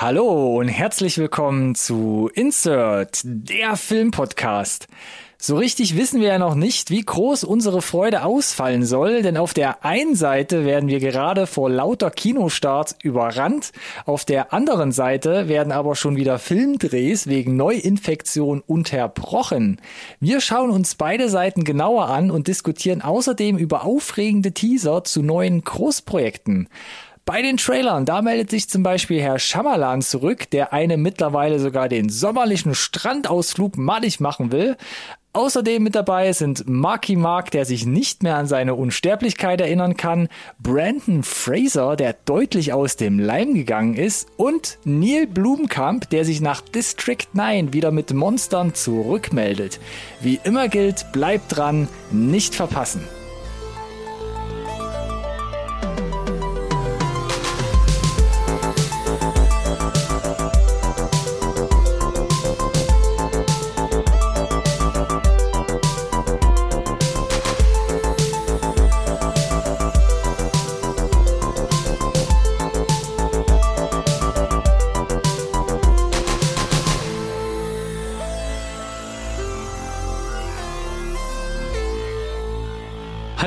Hallo und herzlich willkommen zu Insert, der Filmpodcast. So richtig wissen wir ja noch nicht, wie groß unsere Freude ausfallen soll, denn auf der einen Seite werden wir gerade vor lauter Kinostarts überrannt, auf der anderen Seite werden aber schon wieder Filmdrehs wegen Neuinfektion unterbrochen. Wir schauen uns beide Seiten genauer an und diskutieren außerdem über aufregende Teaser zu neuen Großprojekten. Bei den Trailern, da meldet sich zum Beispiel Herr Schamalan zurück, der eine mittlerweile sogar den sommerlichen Strandausflug malig machen will. Außerdem mit dabei sind Marky Mark, der sich nicht mehr an seine Unsterblichkeit erinnern kann, Brandon Fraser, der deutlich aus dem Leim gegangen ist, und Neil Blumkamp, der sich nach District 9 wieder mit Monstern zurückmeldet. Wie immer gilt, bleibt dran, nicht verpassen.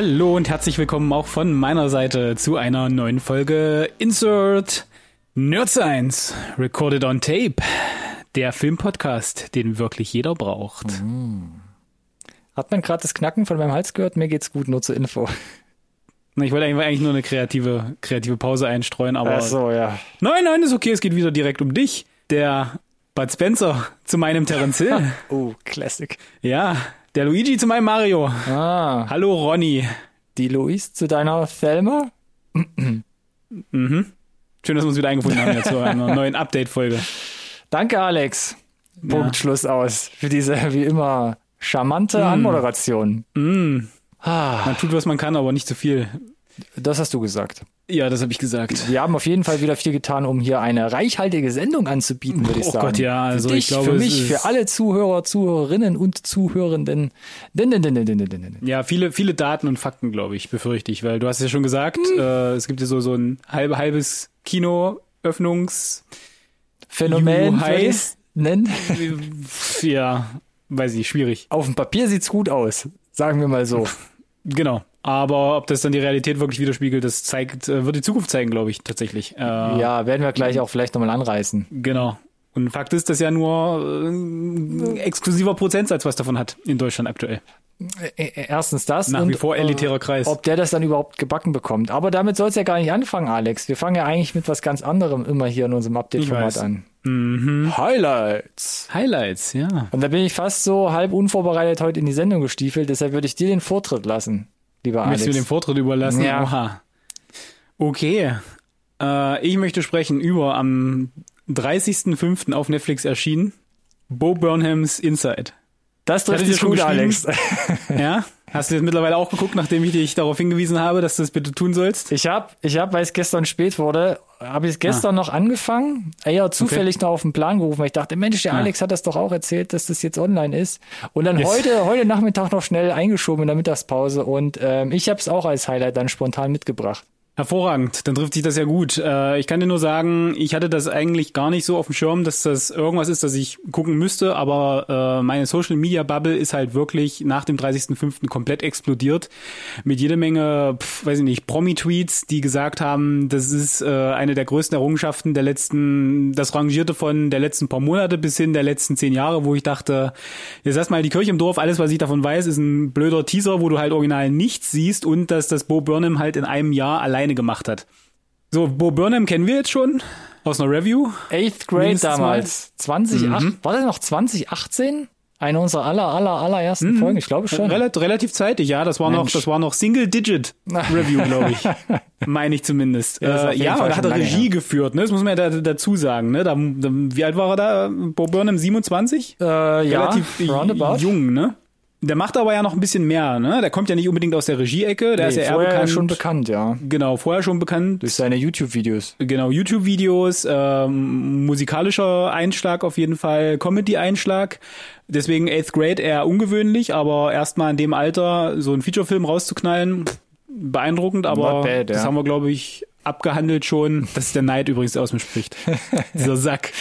Hallo und herzlich willkommen auch von meiner Seite zu einer neuen Folge Insert Nerd Science Recorded on Tape, der Filmpodcast, den wirklich jeder braucht. Hat man gerade das Knacken von meinem Hals gehört? Mir geht's gut, nur zur Info. Ich wollte eigentlich eigentlich nur eine kreative, kreative Pause einstreuen, aber Ach so, ja. nein, nein, ist okay, es geht wieder direkt um dich. Der Bud Spencer zu meinem Terence Hill. Oh, Classic. ja, der Luigi zu meinem Mario. Ah, Hallo Ronny. die Louise zu deiner Thelma? Schön, dass wir uns wieder eingefunden haben zu einer neuen Update-Folge. Danke, Alex. Punkt, Schluss aus. Für diese, wie immer, charmante Anmoderation. Ah, Man tut, was man kann, aber nicht zu viel. das hast du gesagt. Ja, das habe ich gesagt. Wir haben auf jeden Fall wieder viel getan, um hier eine reichhaltige Sendung anzubieten, würde ich Oh sagen. Gott, ja, also für ich dich, glaube, für mich, für alle Zuhörer, Zuhörerinnen und Zuhörenden. Din, din, din, din, din, din, din. Ja, viele, viele Daten und Fakten, glaube ich, befürchte ich, weil du hast ja schon gesagt, äh, es gibt ja so, so ein halbe, halbes Kinoöffnungs, Phänomen, Juhu, hi. würde ich's nennen. ja, weiß ich, schwierig. Auf dem Papier sieht's gut aus, sagen wir mal so. Genau. Aber ob das dann die Realität wirklich widerspiegelt, das zeigt, äh, wird die Zukunft zeigen, glaube ich, tatsächlich. Äh, Ja, werden wir gleich auch vielleicht nochmal anreißen. Genau. Und Fakt ist, dass ja nur äh, ein exklusiver Prozentsatz was davon hat in Deutschland aktuell. Ä- ä- Erstens das. Nach und, wie vor elitärer Kreis. Ob der das dann überhaupt gebacken bekommt. Aber damit soll es ja gar nicht anfangen, Alex. Wir fangen ja eigentlich mit was ganz anderem immer hier in unserem Update-Format an. Highlights. Highlights, ja. Und da bin ich fast so halb unvorbereitet heute in die Sendung gestiefelt, deshalb würde ich dir den Vortritt lassen, lieber Alex. Möchtest du mir den Vortritt überlassen? Ja. Oha. Okay. Äh, ich möchte sprechen über am 30.05. auf Netflix erschienen Bo Burnhams Inside. das trifft dich schon gut? Alex. Ja? Hast du das mittlerweile auch geguckt, nachdem ich dich darauf hingewiesen habe, dass du das bitte tun sollst? Ich habe, ich hab, weil es gestern spät wurde, habe ich gestern noch angefangen, eher zufällig noch auf den Plan gerufen, weil ich dachte, Mensch, der Ah. Alex hat das doch auch erzählt, dass das jetzt online ist. Und dann Yes. heute, heute Nachmittag noch schnell eingeschoben in der Mittagspause und ähm, ich habe es auch als Highlight dann spontan mitgebracht. Hervorragend, dann trifft sich das ja gut. Äh, ich kann dir nur sagen, ich hatte das eigentlich gar nicht so auf dem Schirm, dass das irgendwas ist, das ich gucken müsste, aber äh, meine Social Media Bubble ist halt wirklich nach dem 30.05. komplett explodiert mit jede Menge, pf, weiß ich nicht, Promi-Tweets, die gesagt haben, das ist äh, eine der größten Errungenschaften der letzten, das rangierte von der letzten paar Monate bis hin der letzten zehn Jahre, wo ich dachte, jetzt erstmal die Kirche im Dorf, alles, was ich davon weiß, ist ein blöder Teaser, wo du halt original nichts siehst und dass das Bo Burnham halt in einem Jahr alleine gemacht hat. So, Bo Burnham kennen wir jetzt schon aus einer Review. Eighth Grade damals, 2008, Mhm. war das noch 2018? Eine unserer aller, aller, allerersten Mhm. Folgen, ich glaube schon. Relativ, relativ zeitig, ja. Das war noch, Mensch. das war noch Single Digit Review, glaube ich. Meine ich zumindest. Ja, äh, ja, und da hat er Regie her. geführt, ne? Das muss man ja da, dazu sagen, ne? Da, da, wie alt war er da? Bo Burnham 27? Äh, ja, Relativ roundabout. jung, ne? Der macht aber ja noch ein bisschen mehr, ne? Der kommt ja nicht unbedingt aus der Regie-Ecke, der Nee, ist ja eher vorher bekannt. schon bekannt, ja. Genau, vorher schon bekannt. Durch seine YouTube-Videos. Genau, YouTube-Videos, ähm, musikalischer Einschlag auf jeden Fall, Comedy-Einschlag. Deswegen Eighth Grade eher ungewöhnlich, aber erstmal in dem Alter so einen Featurefilm rauszuknallen, beeindruckend, aber bad, das ja. haben wir, glaube ich, abgehandelt schon. Das ist der Neid übrigens, der aus mir spricht. Dieser Sack.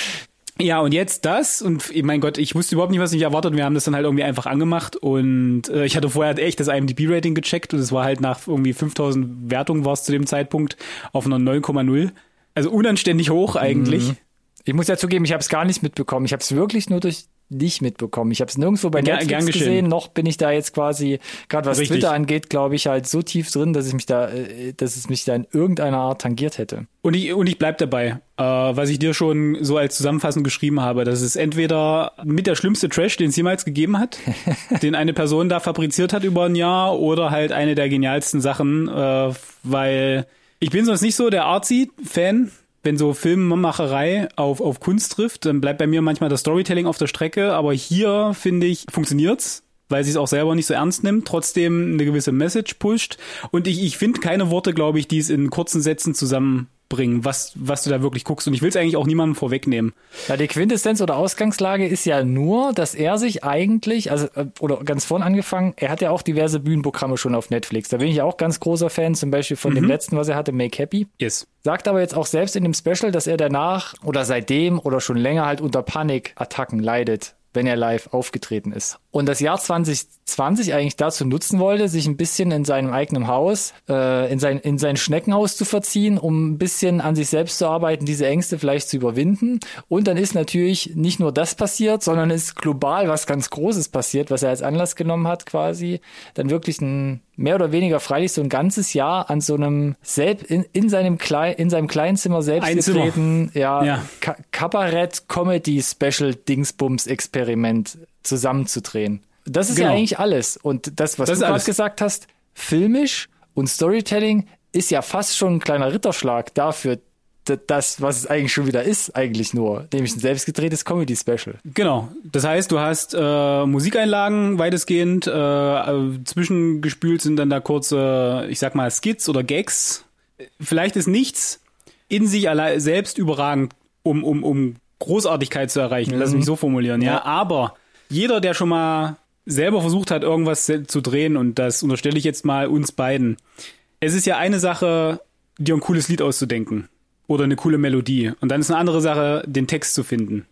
Ja, und jetzt das und mein Gott, ich wusste überhaupt nicht, was ich erwartet. Wir haben das dann halt irgendwie einfach angemacht und äh, ich hatte vorher halt echt das IMDb-Rating gecheckt und es war halt nach irgendwie 5000 Wertungen war es zu dem Zeitpunkt auf einer 9,0. Also unanständig hoch eigentlich. Mhm. Ich muss ja zugeben, ich habe es gar nicht mitbekommen. Ich habe es wirklich nur durch nicht mitbekommen. Ich habe es nirgendwo bei Netflix gern, gern gesehen, noch bin ich da jetzt quasi, gerade was Richtig. Twitter angeht, glaube ich, halt so tief drin, dass ich mich da, äh, dass es mich da in irgendeiner Art tangiert hätte. Und ich, und ich bleib dabei, äh, was ich dir schon so als Zusammenfassung geschrieben habe, dass es entweder mit der schlimmste Trash, den es jemals gegeben hat, den eine Person da fabriziert hat über ein Jahr, oder halt eine der genialsten Sachen, äh, weil ich bin sonst nicht so der Artsy-Fan, wenn so Filmemacherei auf, auf Kunst trifft, dann bleibt bei mir manchmal das Storytelling auf der Strecke, aber hier finde ich, funktioniert's weil sie es auch selber nicht so ernst nimmt, trotzdem eine gewisse Message pusht. Und ich, ich finde keine Worte, glaube ich, die es in kurzen Sätzen zusammen bringen, was, was du da wirklich guckst. Und ich will es eigentlich auch niemandem vorwegnehmen. Ja, die Quintessenz oder Ausgangslage ist ja nur, dass er sich eigentlich, also, äh, oder ganz vorn angefangen, er hat ja auch diverse Bühnenprogramme schon auf Netflix. Da bin ich ja auch ganz großer Fan, zum Beispiel von mhm. dem letzten, was er hatte, Make Happy. Yes. Sagt aber jetzt auch selbst in dem Special, dass er danach oder seitdem oder schon länger halt unter Panikattacken leidet wenn er live aufgetreten ist. Und das Jahr 2020 eigentlich dazu nutzen wollte, sich ein bisschen in seinem eigenen Haus, äh, in, sein, in sein Schneckenhaus zu verziehen, um ein bisschen an sich selbst zu arbeiten, diese Ängste vielleicht zu überwinden. Und dann ist natürlich nicht nur das passiert, sondern ist global was ganz Großes passiert, was er als Anlass genommen hat, quasi dann wirklich ein mehr oder weniger freilich so ein ganzes Jahr an so einem selbst in, in seinem Klein in seinem kleinen Zimmer selbst getreten, ja, ja. Kabarett Comedy Special Dingsbums Experiment zusammenzudrehen. Das ist genau. ja eigentlich alles und das was das du gerade gesagt hast, filmisch und Storytelling ist ja fast schon ein kleiner Ritterschlag dafür, das, was es eigentlich schon wieder ist, eigentlich nur, nämlich ein selbstgedrehtes Comedy-Special. Genau. Das heißt, du hast äh, Musikeinlagen weitestgehend, äh, zwischengespült sind dann da kurze, ich sag mal, Skits oder Gags. Vielleicht ist nichts in sich allein selbst überragend, um, um, um Großartigkeit zu erreichen. Mhm. Lass mich so formulieren, ja. ja. Aber jeder, der schon mal selber versucht hat, irgendwas zu drehen, und das unterstelle ich jetzt mal uns beiden. Es ist ja eine Sache, dir ein cooles Lied auszudenken oder eine coole Melodie. Und dann ist eine andere Sache, den Text zu finden.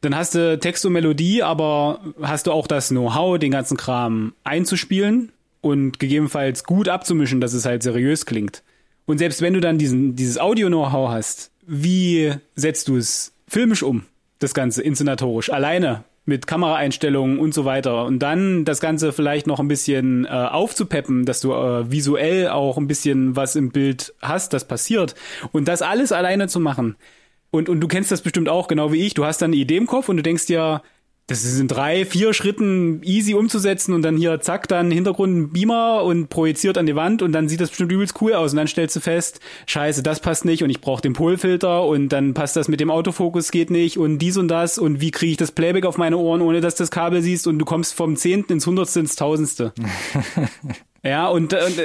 Dann hast du Text und Melodie, aber hast du auch das Know-how, den ganzen Kram einzuspielen und gegebenenfalls gut abzumischen, dass es halt seriös klingt. Und selbst wenn du dann diesen, dieses Audio-Know-how hast, wie setzt du es filmisch um, das Ganze, inszenatorisch, alleine mit Kameraeinstellungen und so weiter. Und dann das Ganze vielleicht noch ein bisschen äh, aufzupeppen, dass du äh, visuell auch ein bisschen was im Bild hast, das passiert. Und das alles alleine zu machen. Und, und du kennst das bestimmt auch, genau wie ich. Du hast dann eine Idee im Kopf und du denkst dir, das ist in drei, vier Schritten easy umzusetzen und dann hier zack, dann Hintergrund Beamer und projiziert an die Wand und dann sieht das bestimmt übelst cool aus und dann stellst du fest, scheiße, das passt nicht und ich brauche den Polfilter und dann passt das mit dem Autofokus geht nicht und dies und das und wie kriege ich das Playback auf meine Ohren, ohne dass du das Kabel siehst und du kommst vom Zehnten ins Hundertste ins Tausendste. Ja, und, und,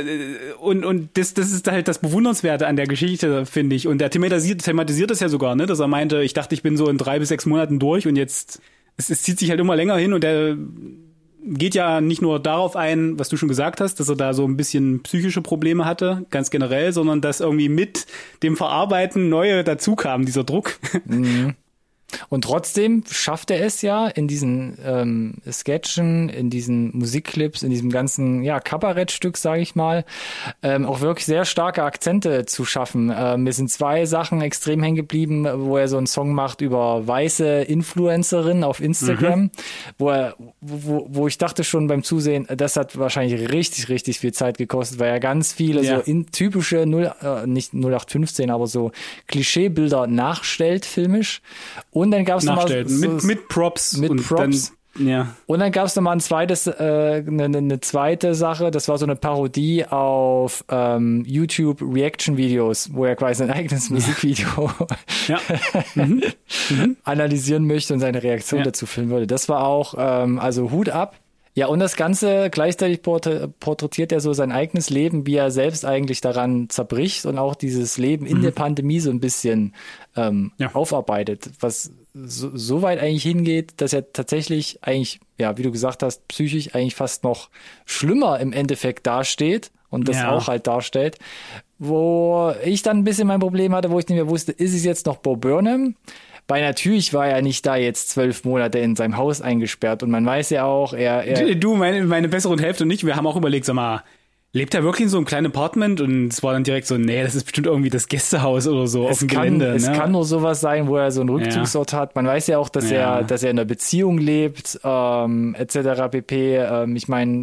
und, und das, das ist halt das Bewundernswerte an der Geschichte, finde ich. Und er thematisiert, thematisiert das ja sogar, ne? Dass er meinte, ich dachte, ich bin so in drei bis sechs Monaten durch und jetzt es, es zieht sich halt immer länger hin und der geht ja nicht nur darauf ein, was du schon gesagt hast, dass er da so ein bisschen psychische Probleme hatte, ganz generell, sondern dass irgendwie mit dem Verarbeiten neue dazu kamen, dieser Druck. Mhm. Und trotzdem schafft er es ja in diesen ähm, Sketchen, in diesen Musikclips, in diesem ganzen ja, Kabarettstück, sage ich mal, ähm, auch wirklich sehr starke Akzente zu schaffen. Ähm, mir sind zwei Sachen extrem hängen geblieben, wo er so einen Song macht über weiße Influencerinnen auf Instagram, mhm. wo er, wo, wo ich dachte schon beim Zusehen, das hat wahrscheinlich richtig, richtig viel Zeit gekostet, weil er ganz viele ja. so in, typische 0, äh, nicht 0815, aber so Klischeebilder nachstellt filmisch. Und und dann gab es noch mal so, mit, mit Props. Mit und Props. Dann, ja. Und dann gab es noch mal ein zweites, äh, eine, eine zweite Sache. Das war so eine Parodie auf ähm, YouTube Reaction Videos, wo er quasi sein eigenes Musikvideo ja. mhm. Mhm. analysieren möchte und seine Reaktion ja. dazu filmen würde. Das war auch, ähm, also Hut ab. Ja, und das Ganze gleichzeitig porträtiert er so sein eigenes Leben, wie er selbst eigentlich daran zerbricht und auch dieses Leben in mhm. der Pandemie so ein bisschen ähm, ja. aufarbeitet, was so, so weit eigentlich hingeht, dass er tatsächlich eigentlich, ja, wie du gesagt hast, psychisch eigentlich fast noch schlimmer im Endeffekt dasteht und das ja. auch halt darstellt, wo ich dann ein bisschen mein Problem hatte, wo ich nicht mehr wusste, ist es jetzt noch Bo Burnham? Weil natürlich war er nicht da jetzt zwölf Monate in seinem Haus eingesperrt und man weiß ja auch, er... er du, meine, meine bessere Hälfte und ich, wir haben auch überlegt, sag mal, lebt er wirklich in so einem kleinen Apartment? Und es war dann direkt so, nee, das ist bestimmt irgendwie das Gästehaus oder so es auf dem kann, Gelände. Es ne? kann nur sowas sein, wo er so einen Rückzugsort hat. Man weiß ja auch, dass Ja. er, dass er in einer Beziehung lebt, ähm, etc. pp. Ähm, ich meine,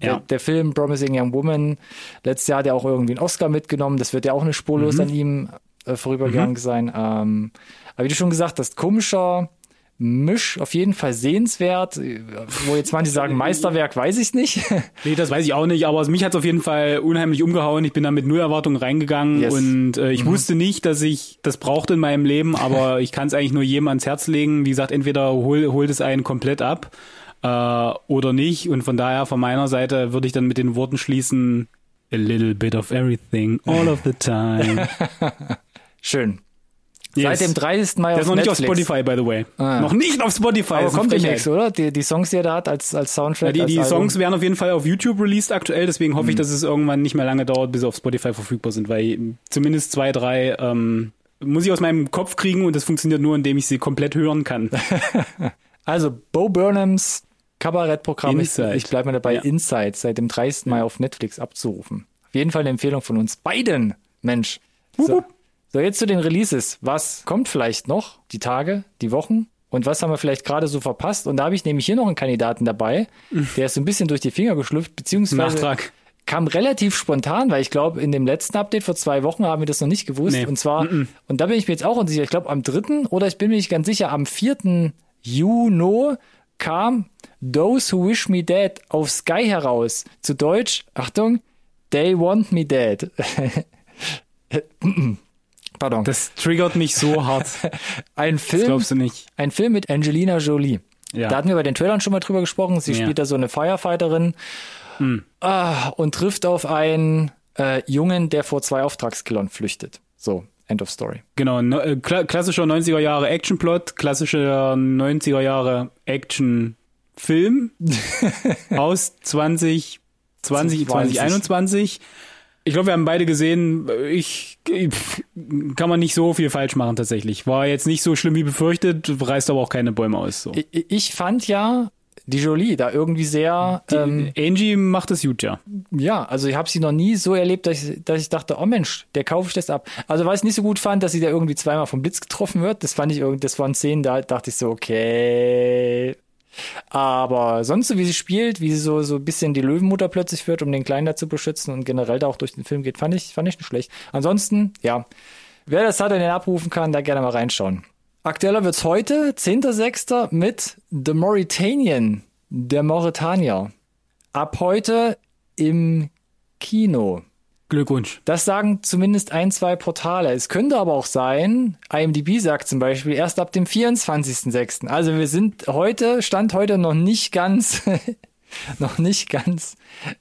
der, Ja. der Film Promising Young Woman, letztes Jahr hat er auch irgendwie einen Oscar mitgenommen. Das wird ja auch nicht spurlos Mhm. an ihm äh, vorübergegangen sein. Ähm, aber wie du schon gesagt hast, komischer Misch, auf jeden Fall sehenswert. Wo jetzt manche sagen, Meisterwerk, weiß ich nicht. Nee, das weiß ich auch nicht, aber mich hat es auf jeden Fall unheimlich umgehauen. Ich bin da mit null Erwartungen reingegangen Yes. und äh, ich wusste nicht, dass ich das brauchte in meinem Leben, aber ich kann es eigentlich nur jedem ans Herz legen. Wie gesagt, entweder hol, holt es einen komplett ab äh, oder nicht. Und von daher von meiner Seite würde ich dann mit den Worten schließen, a little bit of everything, all of the time. Schön. Yes. Seit dem 30. Mai Der ist noch nicht Netflix. auf Spotify, by the way. Ah. Noch nicht auf Spotify. Aber kommt demnächst, oder? Die, die Songs, die er da hat als, als Soundtrack. Ja, die die. Songs werden auf jeden Fall auf YouTube released aktuell, deswegen hoffe ich, Mhm. dass es irgendwann nicht mehr lange dauert, bis sie auf Spotify verfügbar sind, weil zumindest zwei, drei ähm, muss ich aus meinem Kopf kriegen und das funktioniert nur, indem ich sie komplett hören kann. Also Bo Burnhams Kabarettprogramm, ich, Inside. ich bleibe mal dabei, Ja. Inside, seit dem 30. Mai auf Netflix abzurufen. Auf jeden Fall eine Empfehlung von uns beiden, Mensch. So, wup. So jetzt zu den Releases. Was kommt vielleicht noch? Die Tage, die Wochen? Und was haben wir vielleicht gerade so verpasst? Und da habe ich nämlich hier noch einen Kandidaten dabei, der ist so ein bisschen durch die Finger geschlüpft, beziehungsweise Nachtrag. kam relativ spontan, weil ich glaube, in dem letzten Update vor zwei Wochen haben wir das noch nicht gewusst. Nee. Und zwar, und da bin ich mir jetzt auch unsicher, ich glaube am 3. oder ich bin mir nicht ganz sicher, am 4. Juni kam Those Who Wish Me Dead auf Sky heraus. Zu Deutsch, Achtung, They Want Me Dead. Pardon. Das triggert mich so hart. ein Das Film, glaubst du nicht. ein Film mit Angelina Jolie. Ja. Da hatten wir bei den Trailern schon mal drüber gesprochen. Sie Ja. Hm. spielt da so eine Firefighterin ah, und trifft auf einen äh, Jungen, der vor zwei Auftragskillern flüchtet. So, End of Story. Genau, no, äh, kla klassischer 90er Jahre Actionplot, klassischer 90er Jahre Actionfilm aus 2020, 2021. Ich glaube, wir haben beide gesehen, ich, pff, kann man nicht so viel falsch machen tatsächlich. War jetzt nicht so schlimm wie befürchtet, reißt aber auch keine Bäume aus. So. Ich, ich fand ja die Jolie da irgendwie sehr, ähm, Angie macht es gut, ja. ja, also ich habe sie noch nie so erlebt, dass ich, dass ich dachte, oh Mensch, der kaufe ich das ab. Also was ich nicht so gut fand, dass sie da irgendwie zweimal vom Blitz getroffen wird, das fand ich irgendwie, das waren Szenen, da dachte ich so, okay. Aber sonst so wie sie spielt, wie sie so so ein bisschen die Löwenmutter plötzlich wird, um den Kleinen da zu beschützen und generell da auch durch den Film geht, fand ich fand ich nicht schlecht. Ansonsten, ja, wer das hat und den abrufen kann, da gerne mal reinschauen. Aktueller wird's heute, 10.06. mit The Mauritanian, der Mauretanier. Ab heute im Kino. Glückwunsch. Das sagen zumindest ein, zwei Portale. Es könnte aber auch sein, IMDb sagt zum Beispiel erst ab dem 24.06. Also wir sind heute, Stand heute noch nicht ganz, noch nicht ganz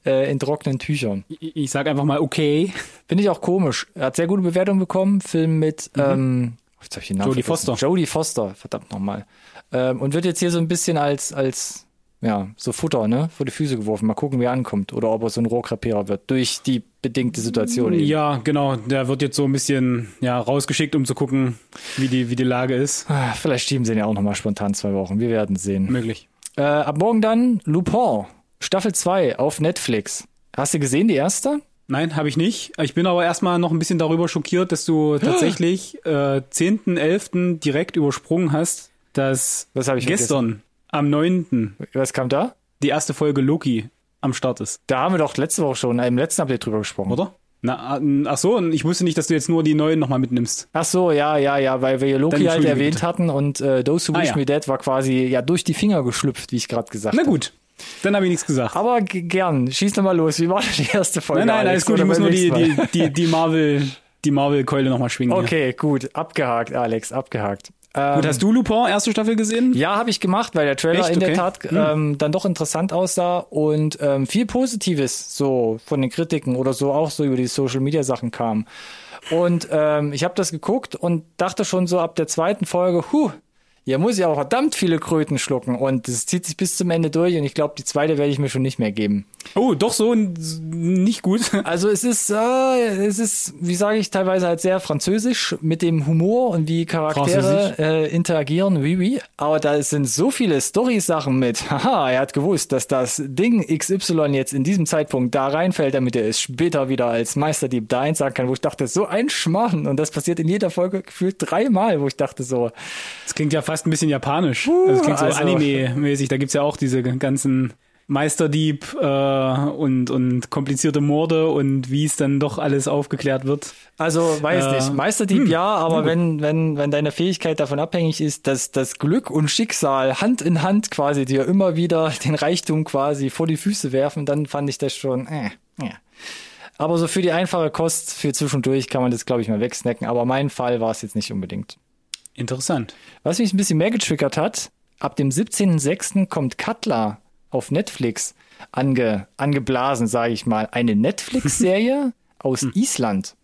äh, in trockenen Tüchern. Ich, ich sag einfach mal okay. Finde ich auch komisch. Er hat sehr gute Bewertungen bekommen. Film mit ähm, jetzt hab ich den Namen Jodie. Foster. Jodie Foster, verdammt nochmal. Ähm, und wird jetzt hier so ein bisschen als, als ja, so Futter, ne, vor die Füße geworfen. Mal gucken, wie er ankommt. Oder ob er so ein Rohrkrepierer wird. Durch die bedingte Situation. eben. Ja, genau. Der wird jetzt so ein bisschen ja, rausgeschickt, um zu gucken, wie die, wie die Lage ist. Ah, Vielleicht schieben sie ihn ja auch nochmal spontan zwei Wochen. Wir werden sehen. Möglich. Äh, ab morgen dann Lupin, Staffel 2 auf Netflix. Hast du gesehen, die erste? Nein, habe ich nicht. Ich bin aber erstmal noch ein bisschen darüber schockiert, dass du tatsächlich äh, 10.11. direkt übersprungen hast, dass Das habe ich gestern am 9. Was kam da? die erste Folge Loki am Start ist, Da haben wir doch letzte Woche schon im letzten Update drüber gesprochen. oder? Na, äh, ach so, und ich wusste nicht, dass du jetzt nur die neuen nochmal mitnimmst. Ach so, ja, ja, ja, weil wir Loki halt erwähnt bitte. hatten und äh, Those Who Ah, Wish ja. Me Dead war quasi ja durch die Finger geschlüpft, wie ich gerade gesagt Na habe. gut, dann habe ich nichts gesagt. Aber gern, schieß noch mal los. Wie war denn die erste Folge? nein, nein, alles gut. Ich muss nur die, die, die, die Marvel, die Marvel-Keule nochmal schwingen. Okay, gut, abgehakt, Alex, abgehakt. Ähm, Gut, hast du Lupin erste Staffel gesehen? Ja, habe ich gemacht, weil der Trailer Echt? in der Okay. Tat ähm, dann doch interessant aussah und ähm, viel Positives so von den Kritiken oder so auch so über die Social Media Sachen kam. Und ähm, ich habe das geguckt und dachte schon so ab der zweiten Folge, huh, Hier muss ich auch verdammt viele Kröten schlucken und es zieht sich bis zum Ende durch und ich glaube, die zweite werde ich mir schon nicht mehr geben. Oh, doch so nicht gut. Also es ist, äh, es ist, wie sage ich, teilweise halt sehr französisch mit dem Humor und wie Charaktere äh, interagieren, wie wie. Aber da sind so viele Story-Sachen mit. Haha, er hat gewusst, dass das Ding XY jetzt in diesem Zeitpunkt da reinfällt, damit er es später wieder als Meisterdieb da einsagen kann, wo ich dachte, so ein Schmarrn. Und das passiert in jeder Folge gefühlt dreimal, wo ich dachte so, Das klingt ja fast ein bisschen japanisch. also, das klingt so also- Anime-mäßig. Da gibt's ja auch diese ganzen Meisterdieb äh, und, und komplizierte Morde und wie es dann doch alles aufgeklärt wird. Also weiß Äh, nicht, Meisterdieb ja, aber wenn wenn wenn deine Fähigkeit davon abhängig ist, dass das Glück und Schicksal Hand in Hand quasi dir immer wieder den Reichtum quasi vor die Füße werfen, dann fand ich das schon. Äh, ja. Aber so für die einfache Kost für zwischendurch kann man das glaube ich mal wegsnacken. Aber mein Fall war es jetzt nicht unbedingt. Interessant. Was mich ein bisschen mehr getriggert hat, ab dem 17.06. kommt Cutler auf Netflix ange, angeblasen, sage ich mal. Eine Netflix-Serie aus Island.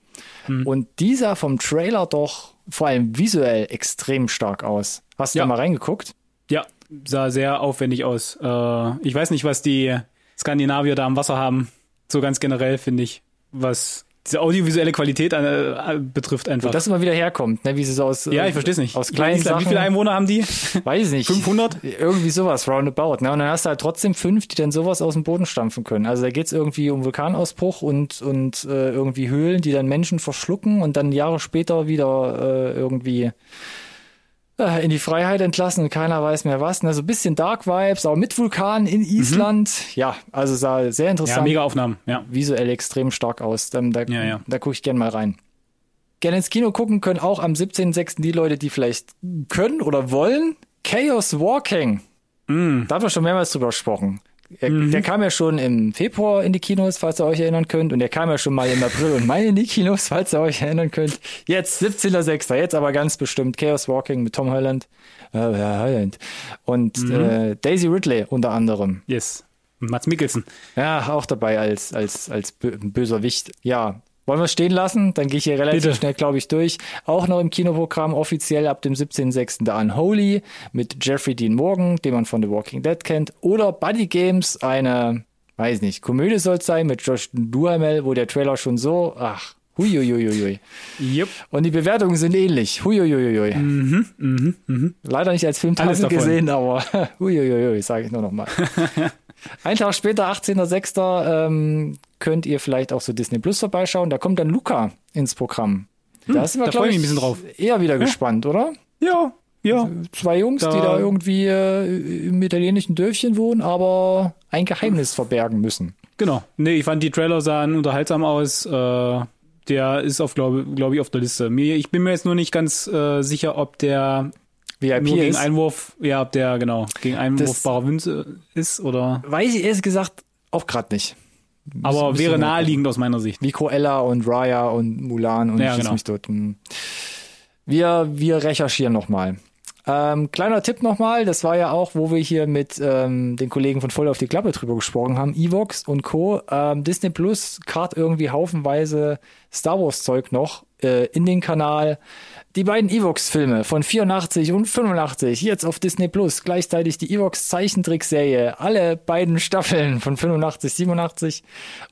Und die sah vom Trailer doch vor allem visuell extrem stark aus. Hast du Ja. da mal reingeguckt? Ja, sah sehr aufwendig aus. Äh, ich weiß nicht, was die Skandinavier da am Wasser haben. So ganz generell finde ich, was diese audiovisuelle Qualität äh, betrifft einfach. Und das immer wieder herkommt, ne? wie sie so aus, ja, äh, ich verstehe es nicht. aus kleinen Island, Sachen, Wie viele Einwohner haben die? weiß ich nicht. 500? Irgendwie sowas, roundabout. Ne? Und dann hast du halt trotzdem fünf, die dann sowas aus dem Boden stampfen können. Also da geht's irgendwie um Vulkanausbruch und, und äh, irgendwie Höhlen, die dann Menschen verschlucken und dann Jahre später wieder äh, irgendwie äh, in die Freiheit entlassen und keiner weiß mehr was. Ne? So ein bisschen Dark Vibes, aber mit Vulkan in Island. Ja, also sah sehr Ja, interessant mega Aufnahmen. Ja. visuell extrem stark aus. Da, da, Ja, ja. da gucke ich gern mal rein. Gerne ins Kino gucken können auch am 17.06. die Leute, die vielleicht können oder wollen. Chaos Walking. Mm. Da haben wir schon mehrmals drüber gesprochen. Er, Mhm. Der kam ja schon im Februar in die Kinos, falls ihr euch erinnern könnt. Und der kam ja schon mal im April und Mai in die Kinos, falls ihr euch erinnern könnt. Jetzt 17.06. Jetzt aber ganz bestimmt Chaos Walking mit Tom Holland. Äh. Und Mhm. äh, Daisy Ridley unter anderem. Yes. Mats Mikkelsen. Ja, auch dabei als, als, als bö böser Wicht. Ja. Wollen wir es stehen lassen? Dann gehe ich hier relativ Bitte. schnell, glaube ich, durch. Auch noch im Kinoprogramm offiziell ab dem 17.06. The Unholy mit Jeffrey Dean Morgan, den man von The Walking Dead kennt. Oder Buddy Games, eine, weiß nicht, Komödie soll es sein mit Josh Duhamel, wo der Trailer schon so, ach, huiuiuiui. Yep. Und die Bewertungen sind ähnlich. Huiuiuiui. Leider nicht als Mhm, Alles Filmtasse davon. gesehen, aber huiuiui, sage ich nur noch mal. Ein Tag später, 18.06., ähm, könnt ihr vielleicht auch so Disney Plus vorbeischauen. Da kommt dann Luca ins Programm. Da sind wir, Hm, da glaub freu ich ein bisschen drauf. Eher wieder gespannt, oder? Ja, ja. Zwei Jungs, Da- die da irgendwie äh, im italienischen Dörfchen wohnen, aber ein Geheimnis verbergen müssen. Genau. Nee, ich fand die Trailer sahen unterhaltsam aus. Äh, der ist auf, glaube glaub ich, auf der Liste. Mir, ich bin mir jetzt nur nicht ganz äh, sicher, ob der VIP nur gegen ist. Einwurf, ja, ob der, genau, gegen Einwurfbare Münze ist oder. Weiß ich ehrlich gesagt auch gerade nicht. Aber wäre naheliegend aus meiner Sicht. wie Cruella und Raya und Mulan und Ja, genau. mich dort. Hm. Wir, wir recherchieren nochmal. Ähm, kleiner Tipp nochmal, das war ja auch, wo wir hier mit ähm, den Kollegen von Voll auf die Klappe drüber gesprochen haben, Evox und Co. Ähm, Disney Plus kart irgendwie haufenweise Star Wars Zeug noch äh, in den Kanal. Die beiden Evox-Filme von 84 und 85, jetzt auf Disney Plus, gleichzeitig die Evox Zeichentrickserie, alle beiden Staffeln von 85, 87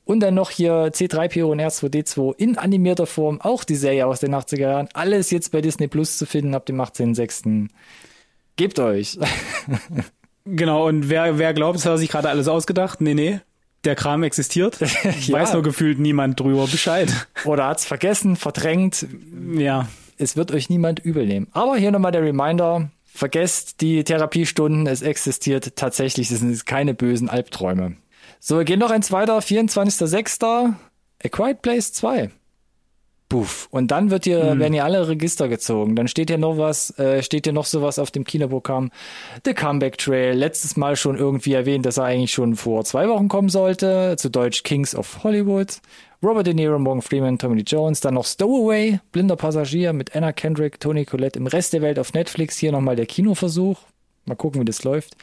und dann noch hier C3PO und R2D2 in animierter Form, auch die Serie aus den 80er Jahren, alles jetzt bei Disney Plus zu finden ab dem 18.06. Gebt euch. Genau, und wer, wer glaubt, es hat sich gerade alles ausgedacht? Nee, nee. Der Kram existiert. Ja. Weiß nur gefühlt niemand drüber Bescheid. Oder hat's vergessen, verdrängt, Ja. es wird euch niemand übel nehmen. Aber hier nochmal der Reminder, vergesst die Therapiestunden, es existiert tatsächlich, es sind keine bösen Albträume. So, wir gehen noch eins weiter, 24.06. A Quiet Place 2. Puff. Und dann wird hier, werden hier alle Register gezogen. Dann steht hier noch was, äh, steht hier noch sowas auf dem Kinoprogramm. The Comeback Trail. Letztes Mal schon irgendwie erwähnt, dass er eigentlich schon vor zwei Wochen kommen sollte. Zu Deutsch Kings of Hollywood. Robert De Niro, Morgan Freeman, Tommy Lee Jones. Dann noch Stowaway, blinder Passagier mit Anna Kendrick, Tony Collette im Rest der Welt auf Netflix. Hier nochmal der Kinoversuch. Mal gucken, wie das läuft.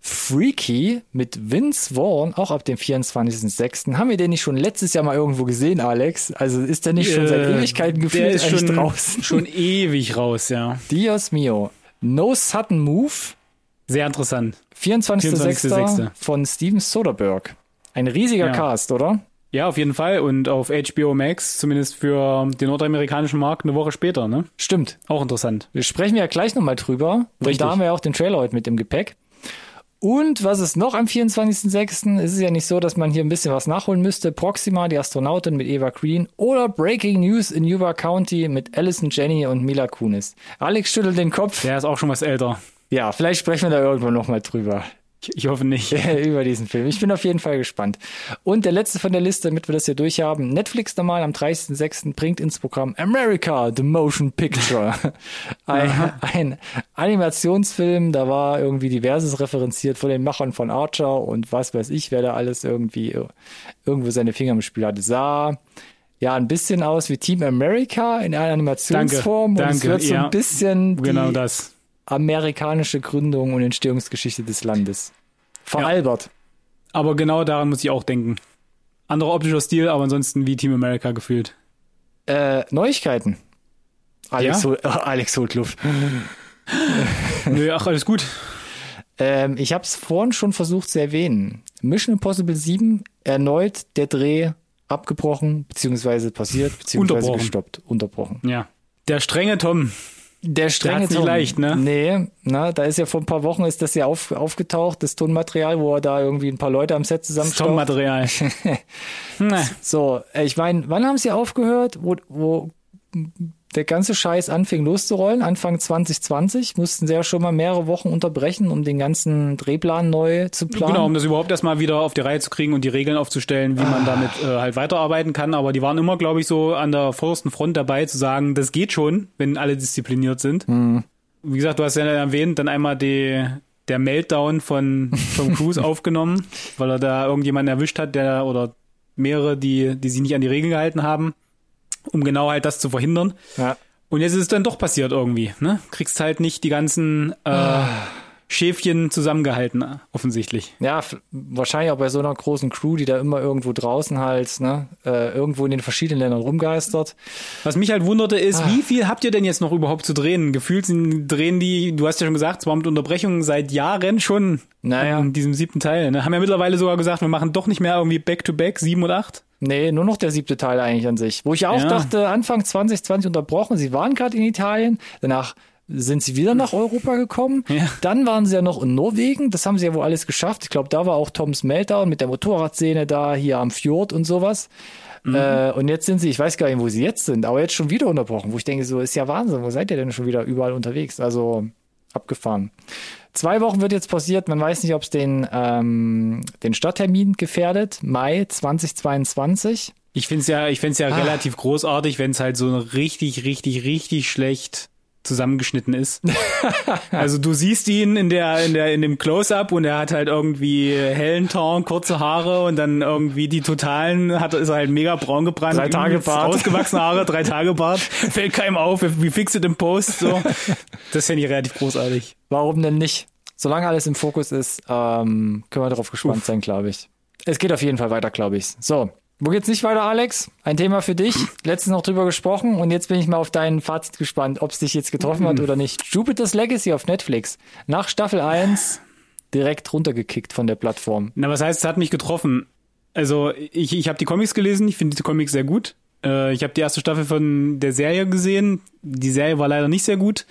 Freaky mit Vince Vaughn, auch ab dem 24.06. Haben wir den nicht schon letztes Jahr mal irgendwo gesehen, Alex? Also ist der nicht schon seit Äh, Ewigkeiten der gefühlt ist eigentlich schon, draußen? schon ewig raus, ja. Dios mio. No Sudden Move, Sehr interessant. 24.06. 24.06.. von Steven Soderbergh. Ein riesiger Ja. Cast, oder? Ja, auf jeden Fall. Und auf HBO Max, zumindest für den nordamerikanischen Markt, eine Woche später, ne? Stimmt. Auch interessant. Wir sprechen ja gleich nochmal drüber. Und Richtig. da haben wir ja auch den Trailer heute mit im Gepäck. Und was ist noch am 24.06.? Es ist ja nicht so, dass man hier ein bisschen was nachholen müsste. Proxima, die Astronautin mit Eva Green oder Breaking News in Yuba County mit Allison Jenny und Mila Kunis. Alex schüttelt den Kopf. Der ist auch schon was älter. Ja, vielleicht sprechen wir da irgendwann nochmal drüber. Ich, hoffe nicht. über diesen Film. Ich bin auf jeden Fall gespannt. Und der letzte von der Liste, damit wir das hier durchhaben. Netflix nochmal am 30.06. bringt ins Programm America, the Motion Picture. Ein, ein Animationsfilm, da war irgendwie diverses referenziert von den Machern von Archer und was weiß ich, wer da alles irgendwie irgendwo seine Finger im Spiel hatte. Sah ja ein bisschen aus wie Team America in einer Animationsform Danke, und es danke, wird so ja. ein bisschen die Genau das. Amerikanische Gründung und Entstehungsgeschichte des Landes. Veralbert. Aber genau daran muss ich auch denken. Anderer optischer Stil, aber ansonsten wie Team America gefühlt. Äh, Neuigkeiten. Alex, Ja? hol, Alex holt Luft. Nö, ach, alles gut. Ähm, ich habe es vorhin schon versucht zu erwähnen. Mission Impossible 7, erneut der Dreh abgebrochen, beziehungsweise passiert, beziehungsweise Unterbrochen. gestoppt, unterbrochen. Ja. Der strenge Tom. Der strenge nicht Tom. leicht, ne? Nee, na, da ist ja vor ein paar Wochen ist das ja auf, aufgetaucht, das Tonmaterial, wo er da irgendwie ein paar Leute am Set. Tom-Material. Na, So, ich meine, wann haben sie aufgehört, wo, wo der ganze Scheiß anfing loszurollen? Anfang 2020 mussten sie ja schon mal mehrere Wochen unterbrechen, um den ganzen Drehplan neu zu planen. Genau, um das überhaupt erstmal wieder auf die Reihe zu kriegen und die Regeln aufzustellen, wie man damit äh, halt weiterarbeiten kann. Aber die waren immer, glaube ich, so an der vordersten Front dabei zu sagen, das geht schon, wenn alle diszipliniert sind. Wie gesagt, du hast ja erwähnt, dann einmal die, der Meltdown von Tom Cruise aufgenommen, weil er da irgendjemanden erwischt hat, der oder mehrere, die, die sich nicht an die Regeln gehalten haben, um genau halt das zu verhindern. Ja. Und jetzt ist es dann doch passiert irgendwie, ne? Kriegst halt nicht die ganzen äh, Schäfchen zusammengehalten, offensichtlich. Ja, wahrscheinlich auch bei so einer großen Crew, die da immer irgendwo draußen halt, ne, äh, irgendwo in den verschiedenen Ländern rumgeistert. Was mich halt wunderte Ah. ist, wie viel habt ihr denn jetzt noch überhaupt zu drehen? Gefühlt sind, drehen die, du hast ja schon gesagt, zwar mit Unterbrechungen seit Jahren schon Naja. an diesem siebten Teil. Ne? Haben ja mittlerweile sogar gesagt, wir machen doch nicht mehr irgendwie Back-to-Back, sieben und acht. Nee, nur noch der siebte Teil eigentlich an sich. Wo ich auch Ja. dachte, Anfang 2020 unterbrochen, sie waren gerade in Italien, danach sind sie wieder nach Europa gekommen. Ja. Dann waren sie ja noch in Norwegen, das haben sie ja wohl alles geschafft. Ich glaube, da war auch Toms Meltdown mit der Motorradszene da, hier am Fjord und sowas. Äh, und jetzt sind sie, ich weiß gar nicht, wo sie jetzt sind, aber jetzt schon wieder unterbrochen, wo ich denke, so ist ja Wahnsinn, wo seid ihr denn schon wieder überall unterwegs? Also abgefahren. Zwei Wochen wird jetzt passiert, man weiß nicht, ob es den, ähm, den Starttermin gefährdet, Mai 2022. Ich find's ja, ich find's ja Ah. relativ großartig, wenn es halt so richtig, richtig, richtig schlecht zusammengeschnitten ist. also du siehst ihn in der, in der, in dem Close-up und er hat halt irgendwie hellen Ton, kurze Haare und dann irgendwie die totalen, hat, ist er halt mega braun gebrannt. Drei Tage Bart. Ausgewachsene Haare, drei Tage Bart. Fällt keinem auf, wie fix it im Post, so. Das finde ich relativ großartig. Warum denn nicht? Solange alles im Fokus ist, ähm, können wir darauf gespannt sein, glaube ich. Es geht auf jeden Fall weiter, glaube ich. So, wo geht's nicht weiter, Alex? Ein Thema für dich. Letztens noch drüber gesprochen und jetzt bin ich mal auf dein Fazit gespannt, ob es dich jetzt getroffen hat oder nicht. Jupiter's Legacy auf Netflix. Nach Staffel 1 direkt runtergekickt von der Plattform. Na, was heißt, es hat mich getroffen? Also, ich, ich habe die Comics gelesen, ich finde die Comics sehr gut. Äh, ich habe die erste Staffel von der Serie gesehen. Die Serie war leider nicht sehr gut.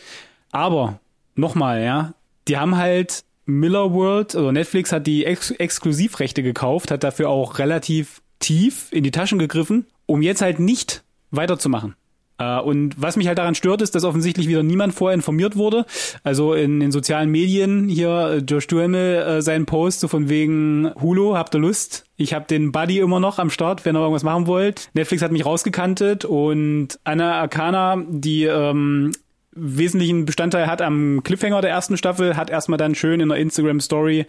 Aber, nochmal, ja, die haben halt Miller World, also Netflix hat die Ex Exklusivrechte gekauft, hat dafür auch relativ tief in die Taschen gegriffen, um jetzt halt nicht weiterzumachen. Äh, Und was mich halt daran stört, ist, dass offensichtlich wieder niemand vorher informiert wurde. Also in den sozialen Medien hier äh, Josh Duhamel äh, seinen Post so von wegen Hulu, habt ihr Lust? Ich habe den Buddy immer noch am Start, wenn ihr irgendwas machen wollt. Netflix hat mich rausgekantet und Anna Arcana, die ähm, wesentlichen Bestandteil hat am Cliffhanger der ersten Staffel, hat erstmal dann schön in der Instagram Story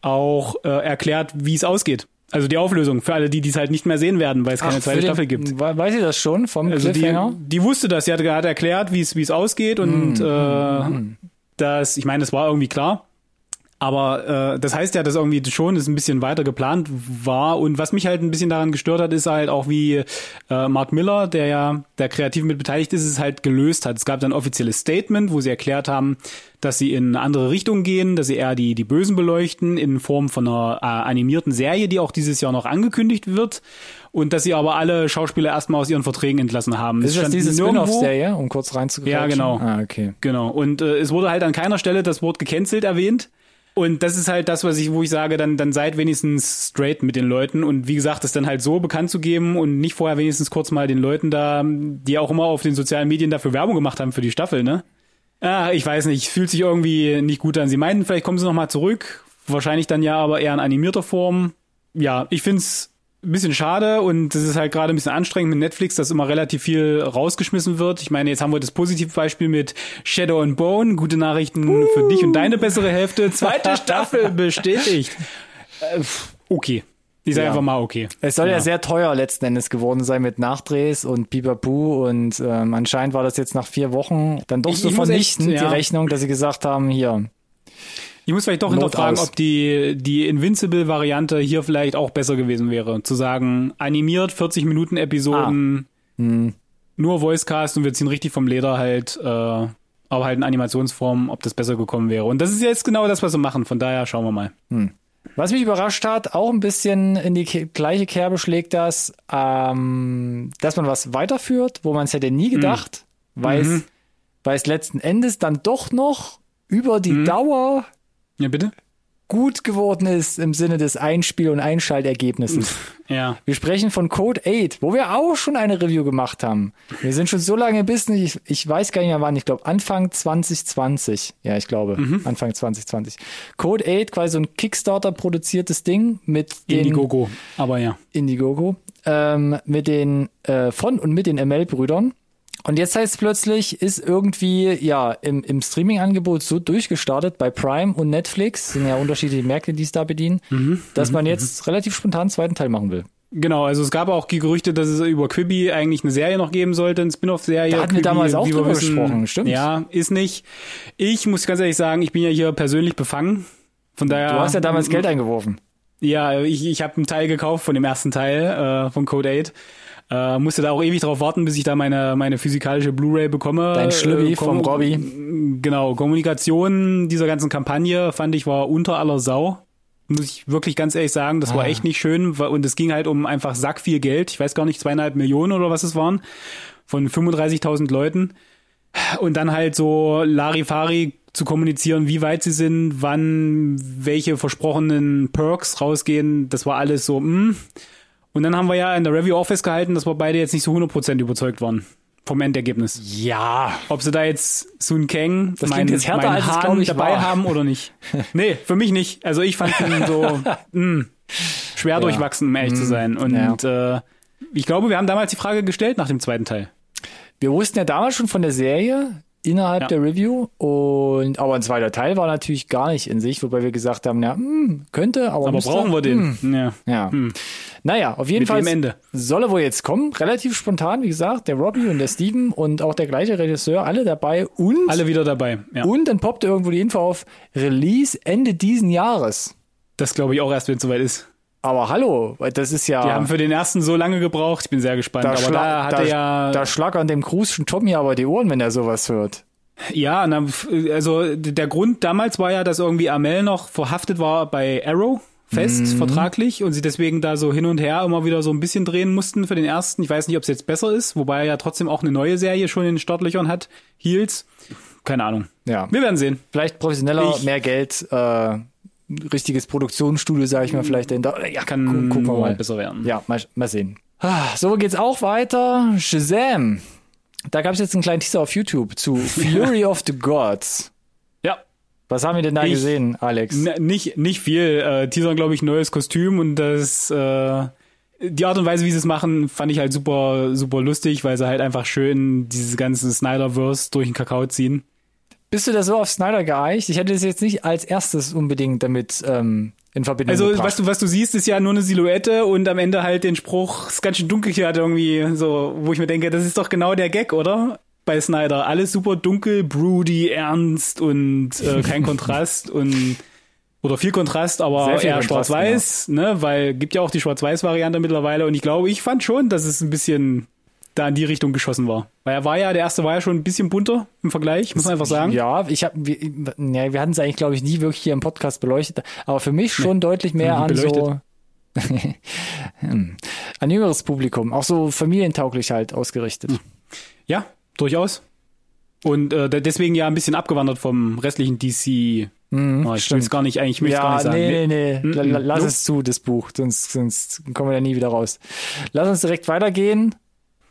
auch äh, erklärt, wie es ausgeht. Also die Auflösung für alle, die dies halt nicht mehr sehen werden, weil es keine Ach, zweite den- Staffel gibt. We- Weiß ich das schon vom Also die, Cliffhanger? die wusste das, sie hat gerade erklärt, wie es wie es ausgeht und Mm, äh, das, ich meine, das war irgendwie klar. Aber äh, das heißt ja, dass irgendwie schon es ein bisschen weiter geplant war. Und was mich halt ein bisschen daran gestört hat, ist halt auch, wie äh, Mark Miller, der ja der kreativ mit beteiligt ist, es halt gelöst hat. Es gab dann ein offizielles Statement, wo sie erklärt haben, dass sie in eine andere Richtung gehen, dass sie eher die, die Bösen beleuchten in Form von einer äh, animierten Serie, die auch dieses Jahr noch angekündigt wird. Und dass sie aber alle Schauspieler erstmal aus ihren Verträgen entlassen haben. Ist das diese Spin-off-Serie, um kurz reinzugreifen? Ja, genau. Ah, okay. Genau. Und äh, es wurde halt an keiner Stelle das Wort gecancelt erwähnt. Und das ist halt das, was ich, wo ich sage, dann, dann seid wenigstens straight mit den Leuten. Und wie gesagt, das dann halt so bekannt zu geben und nicht vorher wenigstens kurz mal den Leuten da, die auch immer auf den sozialen Medien dafür Werbung gemacht haben für die Staffel, ne? Ah, ich weiß nicht, fühlt sich irgendwie nicht gut an. Sie meinten, vielleicht kommen sie nochmal zurück. Wahrscheinlich dann ja, aber eher in animierter Form. Ja, ich find's ein bisschen schade und es ist halt gerade ein bisschen anstrengend mit Netflix, dass immer relativ viel rausgeschmissen wird. Ich meine, jetzt haben wir das positive Beispiel mit Shadow and Bone. Gute Nachrichten für dich und deine bessere Hälfte. Zweite Staffel bestätigt. Äh, okay. Ich sage Ja. einfach mal okay. Es soll ja. Ja. sehr teuer letzten Endes geworden sein mit Nachdrehs und Bibabu und ähm, anscheinend war das jetzt nach vier Wochen dann doch Ich- so ich muss echt, ja. die Rechnung, dass sie gesagt haben, hier, Ich muss vielleicht doch Not hinterfragen, aus. ob die, die Invincible-Variante hier vielleicht auch besser gewesen wäre. Zu sagen, animiert 40 Minuten Episoden, nur Voicecast und wir ziehen richtig vom Leder halt, äh, aber halt in Animationsform, ob das besser gekommen wäre. Und das ist jetzt genau das, was wir machen. Von daher schauen wir mal. Was mich überrascht hat, auch ein bisschen in die gleiche Kerbe schlägt das, ähm, dass man was weiterführt, wo man es hätte nie gedacht, weil es weil es letzten Endes dann doch noch über die Dauer Ja, bitte? gut geworden ist im Sinne des Einspiel- und Einschaltergebnisses. Ja. Wir sprechen von Code 8, wo wir auch schon eine Review gemacht haben. Wir sind schon so lange im Business, ich, ich weiß gar nicht mehr wann, ich glaube Anfang 2020. Ja, ich glaube, Anfang 2020. Code 8, quasi so ein Kickstarter produziertes Ding mit den Indiegogo. Aber ja. Indiegogo, ähm, mit den äh, von und mit den ML-Brüdern. Und jetzt heißt es plötzlich, ist irgendwie ja im, im Streaming-Angebot so durchgestartet bei Prime und Netflix, sind ja unterschiedliche Märkte, die es da bedienen, dass man jetzt relativ spontan einen zweiten Teil machen will. Genau, also es gab auch die Gerüchte, dass es über Quibi eigentlich eine Serie noch geben sollte, eine Spin-off-Serie. Da hatten wir damals auch drüber gesprochen, stimmt. Ja, ist nicht. Ich muss ganz ehrlich sagen, ich bin ja hier persönlich befangen. Von daher. Du hast ja damals Geld eingeworfen. Ja, ich, ich habe einen Teil gekauft von dem ersten Teil äh, von Code 8. Äh, musste da auch ewig drauf warten, bis ich da meine, meine physikalische Blu-ray bekomme. Dein Schlübbi Äh, vom Robby. Genau, Kommunikation dieser ganzen Kampagne fand ich war unter aller Sau. Muss ich wirklich ganz ehrlich sagen, das war Ah. echt nicht schön. Und es ging halt um einfach sack viel Geld. Ich weiß gar nicht, zweieinhalb Millionen oder was es waren. Von 35.000 Leuten. Und dann halt so Larifari zu kommunizieren, wie weit sie sind, wann welche versprochenen Perks rausgehen, das war alles so, mh. Und dann haben wir ja in der Review auch festgehalten, dass wir beide jetzt nicht so 100% überzeugt waren vom Endergebnis. Ja. Ob sie da jetzt Sun Kang, Das mein, jetzt härter, als es, Hahn ich, dabei war. haben oder nicht. Nee, für mich nicht. Also ich fand ihn so mh, schwer durchwachsen, um ehrlich zu sein. Und äh, ich glaube, wir haben damals die Frage gestellt nach dem zweiten Teil. Wir wussten ja damals schon von der Serie innerhalb Ja. der Review und aber ein zweiter Teil war natürlich gar nicht in sich, wobei wir gesagt haben, ja, hm, könnte, aber, Aber müsste, brauchen wir den? hm. Ja. Ja. Naja, auf jeden Mit Fall soll er wohl jetzt kommen. Relativ spontan, wie gesagt, der Robbie und der Steven und auch der gleiche Regisseur, alle dabei und, Alle wieder dabei. Ja. und dann poppte irgendwo die Info auf Release Ende diesen Jahres. Das glaube ich auch erst, wenn es soweit ist. Aber hallo, das ist ja. Die haben für den ersten so lange gebraucht. Ich bin sehr gespannt. da, aber schlag, da hat da, er ja, da schlackern dem Cruischen Tommy aber die Ohren, wenn er sowas hört. ja, na, also der Grund damals war ja, dass irgendwie Amel noch verhaftet war bei Arrow fest, Mhm. vertraglich, und sie deswegen da so hin und her immer wieder so ein bisschen drehen mussten für den ersten. Ich weiß nicht, ob es jetzt besser ist, wobei er ja trotzdem auch eine neue Serie schon in den Startlöchern hat. Heels. Keine Ahnung. Ja. Wir werden sehen. Vielleicht professioneller, Ich- mehr Geld, äh, richtiges Produktionsstudio, sage ich mal, vielleicht dahinter. Ja, Kann gu- gucken wir mal. besser werden. Ja, mal, mal sehen. Ah, So geht's auch weiter. Shazam. Da gab es jetzt einen kleinen Teaser auf YouTube zu Fury of the Gods. Ja. Was haben wir denn da Ich- gesehen, Alex? N nicht, nicht viel. Äh, Teasern, glaube ich, neues Kostüm und das, äh, die Art und Weise, wie sie es machen, fand ich halt super, super lustig, weil sie halt einfach schön dieses ganze Snyderverse durch den Kakao ziehen. Bist du da so auf Snyder geeicht? Ich hätte das jetzt nicht als erstes unbedingt damit ähm, in Verbindung Also, gebracht. was du, was du siehst, ist ja nur eine Silhouette und am Ende halt den Spruch, ist ganz schön dunkel hier hat irgendwie so, wo ich mir denke, das ist doch genau der Gag, oder? Bei Snyder. Alles super dunkel, broody, ernst und äh, kein Kontrast und Oder viel Kontrast, aber viel eher schwarz-weiß, ne? Weil gibt ja auch die Schwarz-Weiß-Variante mittlerweile und ich glaube, ich fand schon, dass es ein bisschen da in die Richtung geschossen war. Weil er war ja, der erste war ja schon ein bisschen bunter im Vergleich, muss man einfach sagen. Ja, ich habe, wir, ja, wir hatten es eigentlich, glaube ich, nie wirklich hier im Podcast beleuchtet, aber für mich schon deutlich mehr an so Hm. ein jüngeres Publikum, auch so familientauglich halt ausgerichtet. Ja, durchaus. Und äh, deswegen ja ein bisschen abgewandert vom restlichen DC. Mhm, Oh, ich will es gar nicht, eigentlich ich möchte es gar Ja, nicht sagen. nee, nee, nee. Mm, la- Lass nope. es zu, das Buch, sonst, sonst kommen wir da nie wieder raus. Lass uns direkt weitergehen.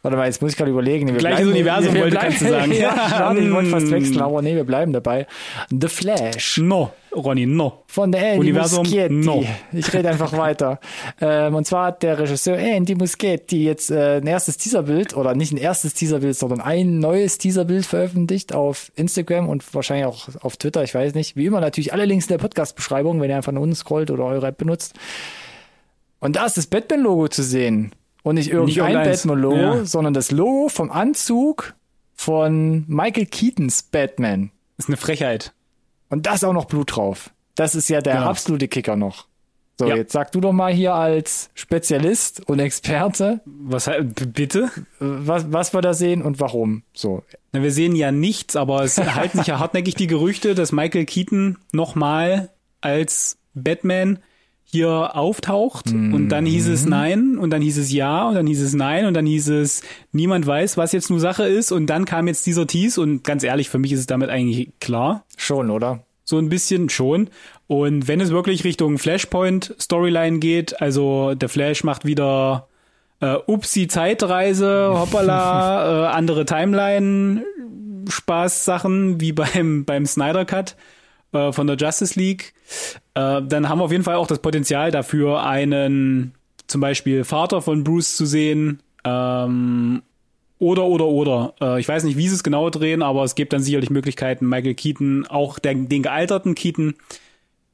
Warte mal, jetzt muss ich gerade überlegen. Wir Gleiches bleiben- Universum wir wollte- kannst du sagen. ja, schade, ich wollte fast Mm. wechseln, aber nee, wir bleiben dabei. The Flash. No, Ronny, no. Von der Andy Universum, Muschietti. no. Ich rede einfach weiter. Ähm, und zwar hat der Regisseur Andy Muschietti jetzt äh, ein erstes Teaserbild, oder nicht ein erstes Teaserbild, sondern ein neues Teaserbild veröffentlicht auf Instagram und wahrscheinlich auch auf Twitter, ich weiß nicht. Wie immer natürlich alle Links in der Podcast-Beschreibung, wenn ihr einfach nach unten scrollt oder eure App benutzt. Und da ist das Batman-Logo zu sehen. Und nicht irgendein irgendeins. Batman-Logo, Ja. sondern das Logo vom Anzug von Michael Keatons Batman. Ist eine Frechheit. Und da ist auch noch Blut drauf. Das ist ja der Genau. absolute Kicker noch. So, Ja. jetzt sag du doch mal hier als Spezialist und Experte, Was bitte? was, was wir da sehen und warum. So. Na, wir sehen ja nichts, aber es halten sich ja hartnäckig die Gerüchte, dass Michael Keaton nochmal als Batman hier auftaucht und dann hieß es nein und dann hieß es ja und dann hieß es nein und dann hieß es niemand weiß, was jetzt nur Sache ist und dann kam jetzt dieser Tease und ganz ehrlich, für mich ist es damit eigentlich klar. Schon, oder? So ein bisschen schon. Und wenn es wirklich Richtung Flashpoint-Storyline geht, also der Flash macht wieder äh, Upsi Zeitreise, hoppala, äh, andere Timeline, Spaß-Sachen wie beim, beim Snyder Cut äh, von der Justice League, äh, dann haben wir auf jeden Fall auch das Potenzial dafür, einen zum Beispiel Vater von Bruce zu sehen, ähm, oder, oder, oder. Äh, ich weiß nicht, wie sie es genau drehen, aber es gibt dann sicherlich Möglichkeiten, Michael Keaton, auch der, den gealterten Keaton,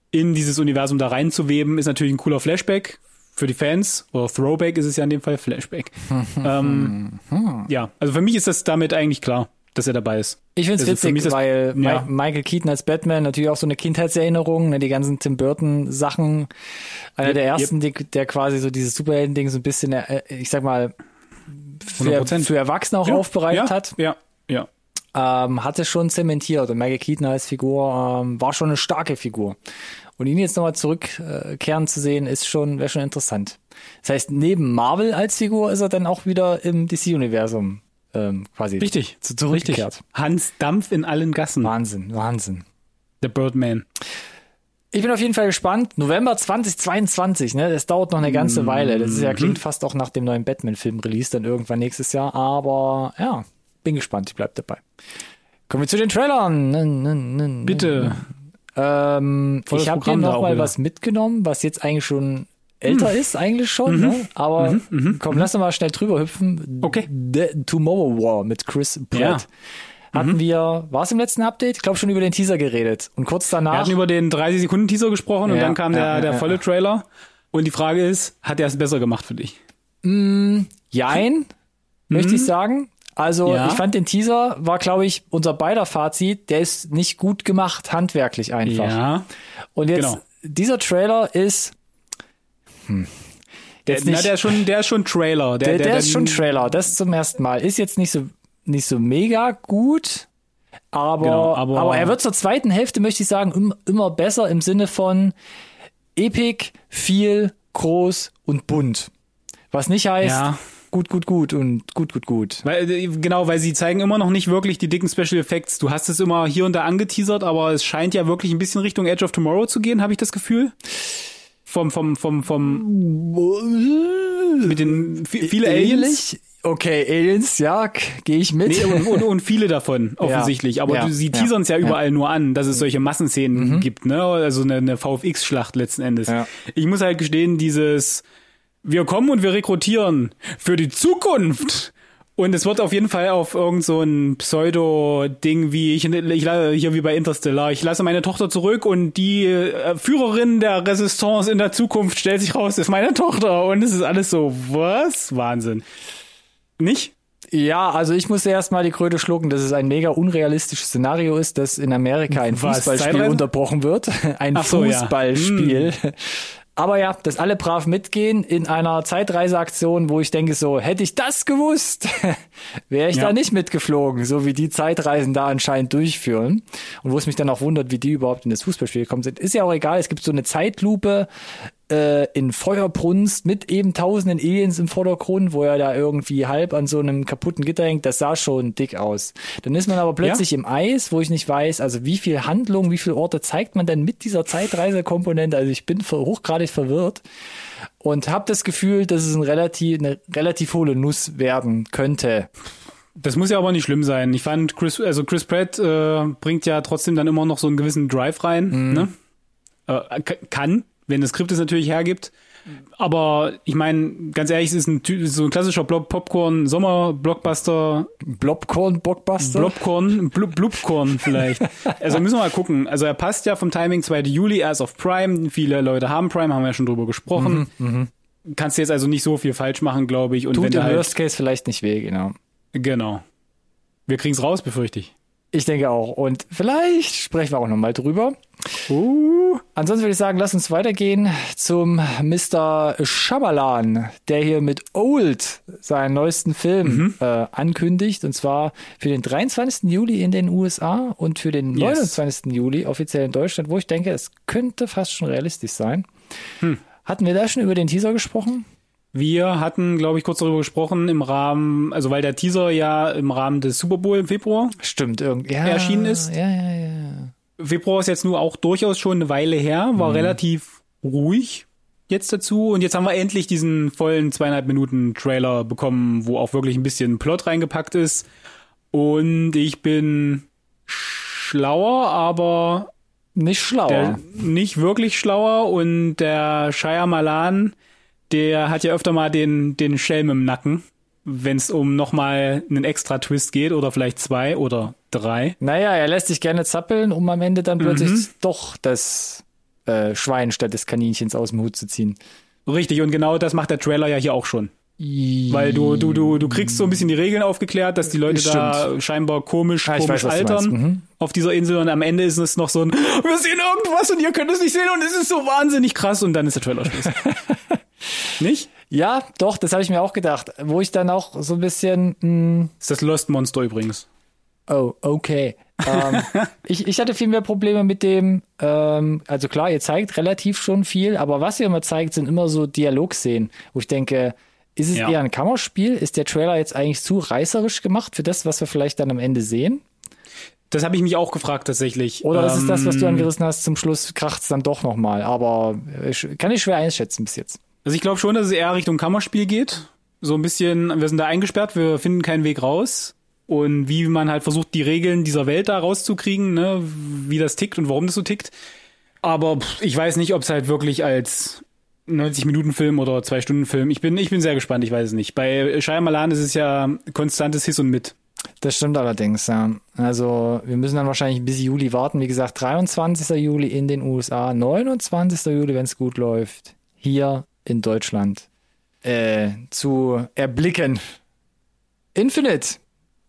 in dieses Universum da reinzuweben, ist natürlich ein cooler Flashback für die Fans. Oder Throwback ist es ja in dem Fall Flashback. ähm, ja, also für mich ist das damit eigentlich klar, dass er dabei ist. Ich find's Also für mich witzig, das- weil ja. Mi- Michael Keaton als Batman natürlich auch so eine Kindheitserinnerung, ne, die ganzen Tim Burton Sachen. Einer Yep, der ersten, die, der quasi so dieses Superhelden-Ding so ein bisschen, äh, ich sag mal, für, 100%. für Erwachsene auch ja, aufbereitet ja, hat. Ja, ja. ähm, hatte schon zementiert und Michael Keaton als Figur ähm, war schon eine starke Figur. Und ihn jetzt nochmal zurückkehren zu sehen, ist schon, wäre schon interessant. Das heißt, neben Marvel als Figur ist er dann auch wieder im DC-Universum ähm, quasi Richtig. zu, zurückgekehrt. Hans Dampf in allen Gassen. Wahnsinn, Wahnsinn. Der Birdman. Ich bin auf jeden Fall gespannt. November 2022, ne? Das dauert noch eine ganze Weile. Das ist ja Mhm. klingt fast auch nach dem neuen Batman-Film-Release dann irgendwann nächstes Jahr. Aber ja, bin gespannt. Ich bleib dabei. Kommen wir zu den Trailern. Bitte. Ähm, ich habe hier Programm da noch auch mal wieder. was mitgenommen, was jetzt eigentlich schon älter ist, eigentlich schon. Ne? Aber komm, lass uns mal schnell drüber hüpfen. Mhm, Okay. The Tomorrow War mit Chris Pratt. Ja. Mhm. Hatten wir, war es im letzten Update? Ich glaube schon über den Teaser geredet. Und kurz Wir danach. hatten über den 30-Sekunden-Teaser gesprochen und Ja, dann kam der, ja, der ja. volle Trailer. Und die Frage ist, hat er es besser gemacht für dich? Jein, möchte ich sagen. Also Mhm. Ja. ich fand den Teaser, war glaube ich unser beider Fazit, der ist nicht gut gemacht, handwerklich einfach. Ja. Und jetzt, genau. dieser Trailer ist, hm, jetzt Na, nicht, der ist schon, der ist schon Trailer. der, der, ist schon der- Trailer, das zum ersten Mal. Ist jetzt nicht so, nicht so mega gut, aber, Genau, aber- aber er wird zur zweiten Hälfte, möchte ich sagen, im- immer besser im Sinne von epic, viel, groß und bunt. Was nicht heißt, Ja. gut, gut, gut und gut, gut, gut. Weil, äh, genau, weil sie zeigen immer noch nicht wirklich die dicken Special Effects. Du hast es immer hier und da angeteasert, aber es scheint ja wirklich ein bisschen Richtung Edge of Tomorrow zu gehen, habe ich das Gefühl. Vom, vom, vom, vom, mit den, vi- viele Aliens. Okay, Aliens, ja, gehe ich mit. Nee, und, und, und viele davon, offensichtlich. Aber ja, du, sie ja, teasern es ja ja. Mhm. überall nur an, dass es solche Massenszenen gibt, ne? Also eine, eine VFX-Schlacht letzten Endes. Ja. Ich muss halt gestehen, dieses Wir kommen und wir rekrutieren für die Zukunft. Und es wird auf jeden Fall auf irgend so ein Pseudo-Ding wie ich, ich la- hier wie bei Interstellar. Ich lasse meine Tochter zurück und die äh, Führerin der Resistance in der Zukunft stellt sich raus, ist meine Tochter. Und es ist alles so, was? Wahnsinn. Nicht? Ja, also ich muss erst mal die Kröte schlucken, dass es ein mega unrealistisches Szenario ist, dass in Amerika ein Was, Fußballspiel Zeitreise? unterbrochen wird. Ein so, ja. Aber ja, dass alle brav mitgehen in einer Zeitreiseaktion, wo ich denke so, hätte ich das gewusst, wäre ich Ja. da nicht mitgeflogen, so wie die Zeitreisen da anscheinend durchführen. Und wo es mich dann auch wundert, wie die überhaupt in das Fußballspiel gekommen sind. Ist ja auch egal, es gibt so eine Zeitlupe äh, in Feuerbrunst mit eben tausenden Aliens im Vordergrund, wo er da irgendwie halb an so einem kaputten Gitter hängt. Das sah schon dick aus. Dann ist man aber plötzlich im Eis, wo ich nicht weiß, also wie viel Handlung, wie viele Orte zeigt man denn mit dieser Zeitreisekomponente. Also ich bin hochgradig verwirrt und habe das Gefühl, dass es ein relativ, eine relativ hohle Nuss werden könnte. Das muss ja aber nicht schlimm sein. Ich fand Chris, also Chris Pratt äh, bringt ja trotzdem dann immer noch so einen gewissen Drive rein. Ne? Äh, kann, wenn das Skript es natürlich hergibt. Aber ich meine, ganz ehrlich, es ist ein, so ein klassischer Blob Popcorn Sommer Blockbuster Blobcorn, Blockbuster. Blobcorn, Blub, Blubcorn vielleicht. Also müssen wir mal gucken. Also er passt ja vom Timing 2. Juli, er ist auf Prime. Viele Leute haben Prime, haben wir ja schon drüber gesprochen. Kannst du jetzt also nicht so viel falsch machen, glaube ich. Und wenn Tut du im halt, Worst Case vielleicht nicht weh, genau. genau. Wir kriegen's raus, befürchte ich. Ich denke auch. Und vielleicht sprechen wir auch nochmal drüber. Uh. Ansonsten würde ich sagen, lass uns weitergehen zum Mr. Shyamalan, der hier mit Old seinen neuesten Film Mhm. äh, ankündigt. Und zwar für den 23. Juli in den USA und für den Yes. 29. Juli offiziell in Deutschland, wo ich denke, es könnte fast schon realistisch sein. Hm. Hatten wir da schon über den Teaser gesprochen? Wir hatten, glaube ich, kurz darüber gesprochen im Rahmen, also weil der Teaser ja im Rahmen des Super Bowl im Februar Stimmt, irgendwie. Ja, Erschienen ist? Ja, ja, ja. Februar ist jetzt nur auch durchaus schon eine Weile her, war relativ ruhig jetzt dazu. Und jetzt haben wir endlich diesen vollen zweieinhalb Minuten Trailer bekommen, wo auch wirklich ein bisschen Plot reingepackt ist. Und ich bin schlauer, aber Nicht schlauer. nicht wirklich schlauer. Und der Shyamalan, der hat ja öfter mal den, den Schelm im Nacken, wenn es um nochmal einen extra Twist geht oder vielleicht zwei oder drei. Naja, er lässt sich gerne zappeln, um am Ende dann plötzlich Mhm. doch das äh, Schwein statt des Kaninchens aus dem Hut zu ziehen. Richtig, und genau das macht der Trailer ja hier auch schon. Weil du, du, du, du kriegst so ein bisschen die Regeln aufgeklärt, dass die Leute da scheinbar komisch, Ja, ich komisch weiß, altern. Mhm. auf dieser Insel und am Ende ist es noch so ein, wir sehen irgendwas und ihr könnt es nicht sehen und es ist so wahnsinnig krass und dann ist der Trailer Schluss. nicht? Ja, doch, das habe ich mir auch gedacht. Wo ich dann auch so ein bisschen, mh, ist das Lost Monster übrigens. oh, okay. ähm, ich, ich hatte viel mehr Probleme mit dem, ähm, also klar, ihr zeigt relativ schon viel, aber was ihr immer zeigt, sind immer so Dialogszenen, wo ich denke, ist es Ja. eher ein Kammerspiel? Ist der Trailer jetzt eigentlich zu reißerisch gemacht für das, was wir vielleicht dann am Ende sehen? Das habe ich mich auch gefragt tatsächlich. Oder ist es das, was du Ähm, angerissen hast, zum Schluss kracht's dann doch nochmal? Aber äh, kann ich schwer einschätzen bis jetzt. Also ich glaube schon, dass es eher Richtung Kammerspiel geht. So ein bisschen, wir sind da eingesperrt, wir finden keinen Weg raus. Und wie man halt versucht, die Regeln dieser Welt da rauszukriegen, ne, wie das tickt und warum das so tickt. Aber pff, ich weiß nicht, ob es halt wirklich als 90-Minuten-Film oder 2-Stunden-Film. Ich bin, ich bin sehr gespannt, ich weiß es nicht. Bei Shyamalan ist es ja konstantes Hiss und Mit. Das stimmt allerdings, ja. Also wir müssen dann wahrscheinlich bis Juli warten. Wie gesagt, 23. Juli in den USA, 29. Juli, wenn es gut läuft, hier in Deutschland äh, zu erblicken. Infinite,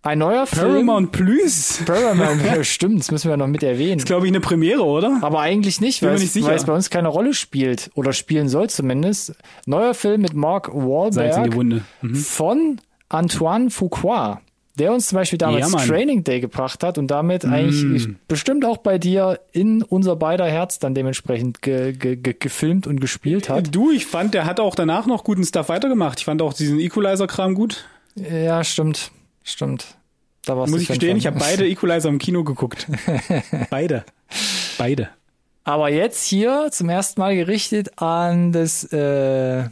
ein neuer Film. Paramount Plus? Paramount, ja, stimmt, das müssen wir noch mit erwähnen. Ist, glaube ich, eine Premiere, oder? Aber eigentlich nicht, weil nicht weil es bei uns keine Rolle spielt oder spielen soll zumindest. Neuer Film mit Mark Salz in die Wahlberg Wunde. Mhm. von Antoine Fuqua, der uns zum Beispiel damals Ja. Mm. Training Day gebracht hat und damit eigentlich bestimmt auch bei dir in unser beider Herz dann dementsprechend ge ge ge gefilmt und gespielt hat. Du, ich fand, der hat auch danach noch guten Stuff weitergemacht. Ich fand auch diesen Equalizer-Kram gut. Ja, stimmt, stimmt. Da warst Muss ich gestehen, ich habe beide Equalizer im Kino geguckt. beide. Beide. Aber jetzt hier zum ersten Mal gerichtet an das äh,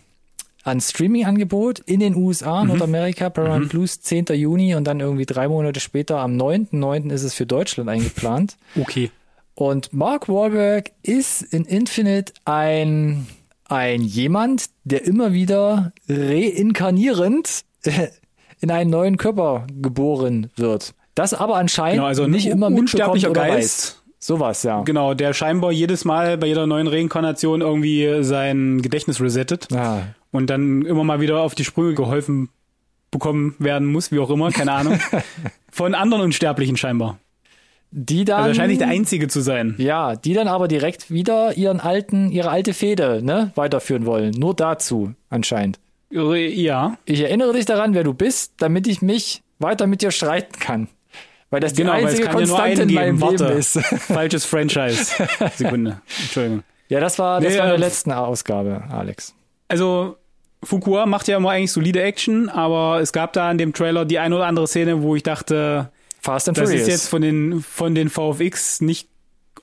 an Streaming-Angebot in den USA, Mhm. Nordamerika, Paramount Plus, 10. Juni und dann irgendwie drei Monate später, am 9.9. ist es für Deutschland eingeplant. Okay. Und Mark Wahlberg ist in Infinite ein, ein jemand, der immer wieder reinkarnierend in einen neuen Körper geboren wird. Das aber anscheinend Genau, also nicht immer unsterblicher oder Geist. weiß. Sowas, ja. Genau, der scheinbar jedes Mal bei jeder neuen Reinkarnation irgendwie sein Gedächtnis resettet ja. Und dann immer mal wieder auf die Sprünge geholfen bekommen werden muss, wie auch immer, keine Ahnung. Von anderen Unsterblichen scheinbar. Die dann. Also wahrscheinlich der Einzige zu sein. Ja, die dann aber direkt wieder ihren alten, ihre alte Fehde, ne, weiterführen wollen. Nur dazu, anscheinend. Ja. Ich erinnere dich daran, wer du bist, damit ich mich weiter mit dir streiten kann. Weil das Genau, die einzige Konstante in meinem geben. Leben Warte. ist. Falsches Franchise. Sekunde. Entschuldigung. ja, das war, das Nee, war in der äh, letzten Ausgabe, Alex. Also, Fukua macht ja immer eigentlich solide Action, aber es gab da in dem Trailer die eine oder andere Szene, wo ich dachte, Fast and das Furious. ist jetzt von den, von den VFX nicht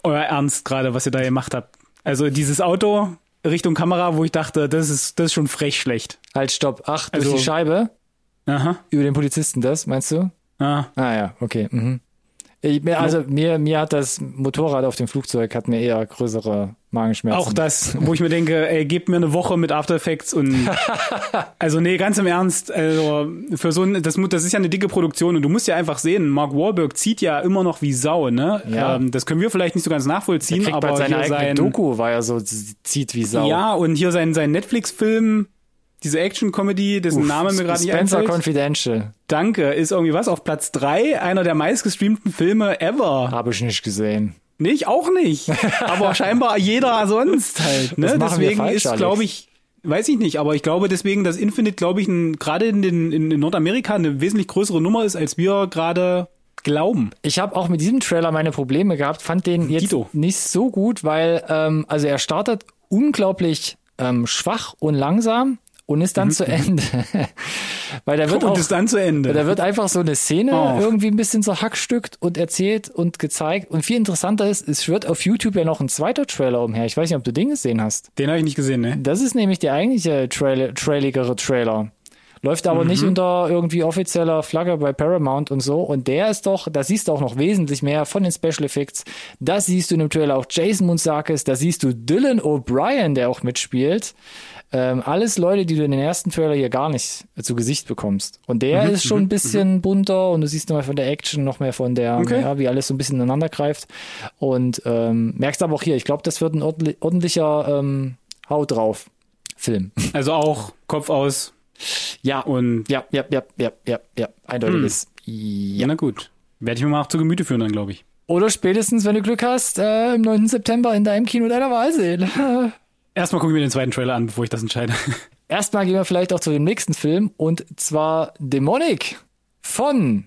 euer Ernst gerade, was ihr da gemacht habt. Also dieses Auto Richtung Kamera, wo ich dachte, das ist, das ist schon frech schlecht. halt, stopp. Ach, durch Also- die Scheibe. Aha. Über den Polizisten das, meinst du? Ah. Ah ja, okay. Mhm. Ich, mir, also mir, mir hat das Motorrad auf dem Flugzeug hat mir eher größere Magenschmerzen. Auch das, wo ich mir denke, ey, gebt mir eine Woche mit After Effects und also nee, ganz im Ernst, also für so ein, das, das ist ja eine dicke Produktion und du musst ja einfach sehen, Mark Wahlberg zieht ja immer noch wie Sau, ne? Ja. Ähm, das können wir vielleicht nicht so ganz nachvollziehen, aber seine hier eigene sein, Doku, war ja so, zieht wie Sau. ja und hier sein sein Netflix-Film, diese Action-Comedy, dessen Name mir gerade nicht Spencer einfällt. Confidential. Danke, ist irgendwie was auf Platz drei, einer der meistgestreamten Filme ever. Habe ich nicht gesehen. Nee, ich auch nicht. Aber scheinbar jeder sonst halt. Ne? Deswegen falsch, ist, glaube ich, weiß ich nicht, aber ich glaube deswegen, dass Infinite, glaube ich, gerade in, den, in Nordamerika eine wesentlich größere Nummer ist, als wir gerade glauben. Ich habe auch mit diesem Trailer meine Probleme gehabt, fand den jetzt Dito. nicht so gut, weil ähm, also er startet unglaublich ähm, schwach und langsam und ist dann zu Ende. weil der wird Und auch, ist dann zu Ende. da wird einfach so eine Szene Oh. irgendwie ein bisschen so hackstückt und erzählt und gezeigt. Und viel interessanter ist, es wird auf YouTube ja noch ein zweiter Trailer umher. Ich weiß nicht, ob du den gesehen hast. Den habe ich nicht gesehen, ne? Das ist nämlich der eigentliche trail trailigere Trailer. Läuft aber nicht unter irgendwie offizieller Flagge bei Paramount und so. Und der ist doch, da siehst du auch noch wesentlich mehr von den Special Effects. Da siehst du in dem Trailer auch Jason Mounsakis, da siehst du Dylan O'Brien, der auch mitspielt. Ähm, alles Leute, die du in den ersten Trailer hier gar nicht zu Gesicht bekommst. Und der ist schon ein bisschen bunter und du siehst nochmal von der Action, noch mehr von der, Okay. ja, wie alles so ein bisschen ineinander greift. Und ähm, merkst aber auch hier, ich glaube, das wird ein ordentlich- ordentlicher ähm, Haut drauf Film. Also auch Kopf aus Ja, und ja, ja, ja, ja, ja, ja, eindeutiges. ja, Ja. na gut. Werde ich mir mal auch zu Gemüte führen dann, glaube ich. Oder spätestens, wenn du Glück hast, äh, im 9. September in deinem Kino deiner Wahl sehen. Erstmal gucke ich mir den zweiten Trailer an, bevor ich das entscheide. Erstmal gehen wir vielleicht auch zu dem nächsten Film und zwar Demonic von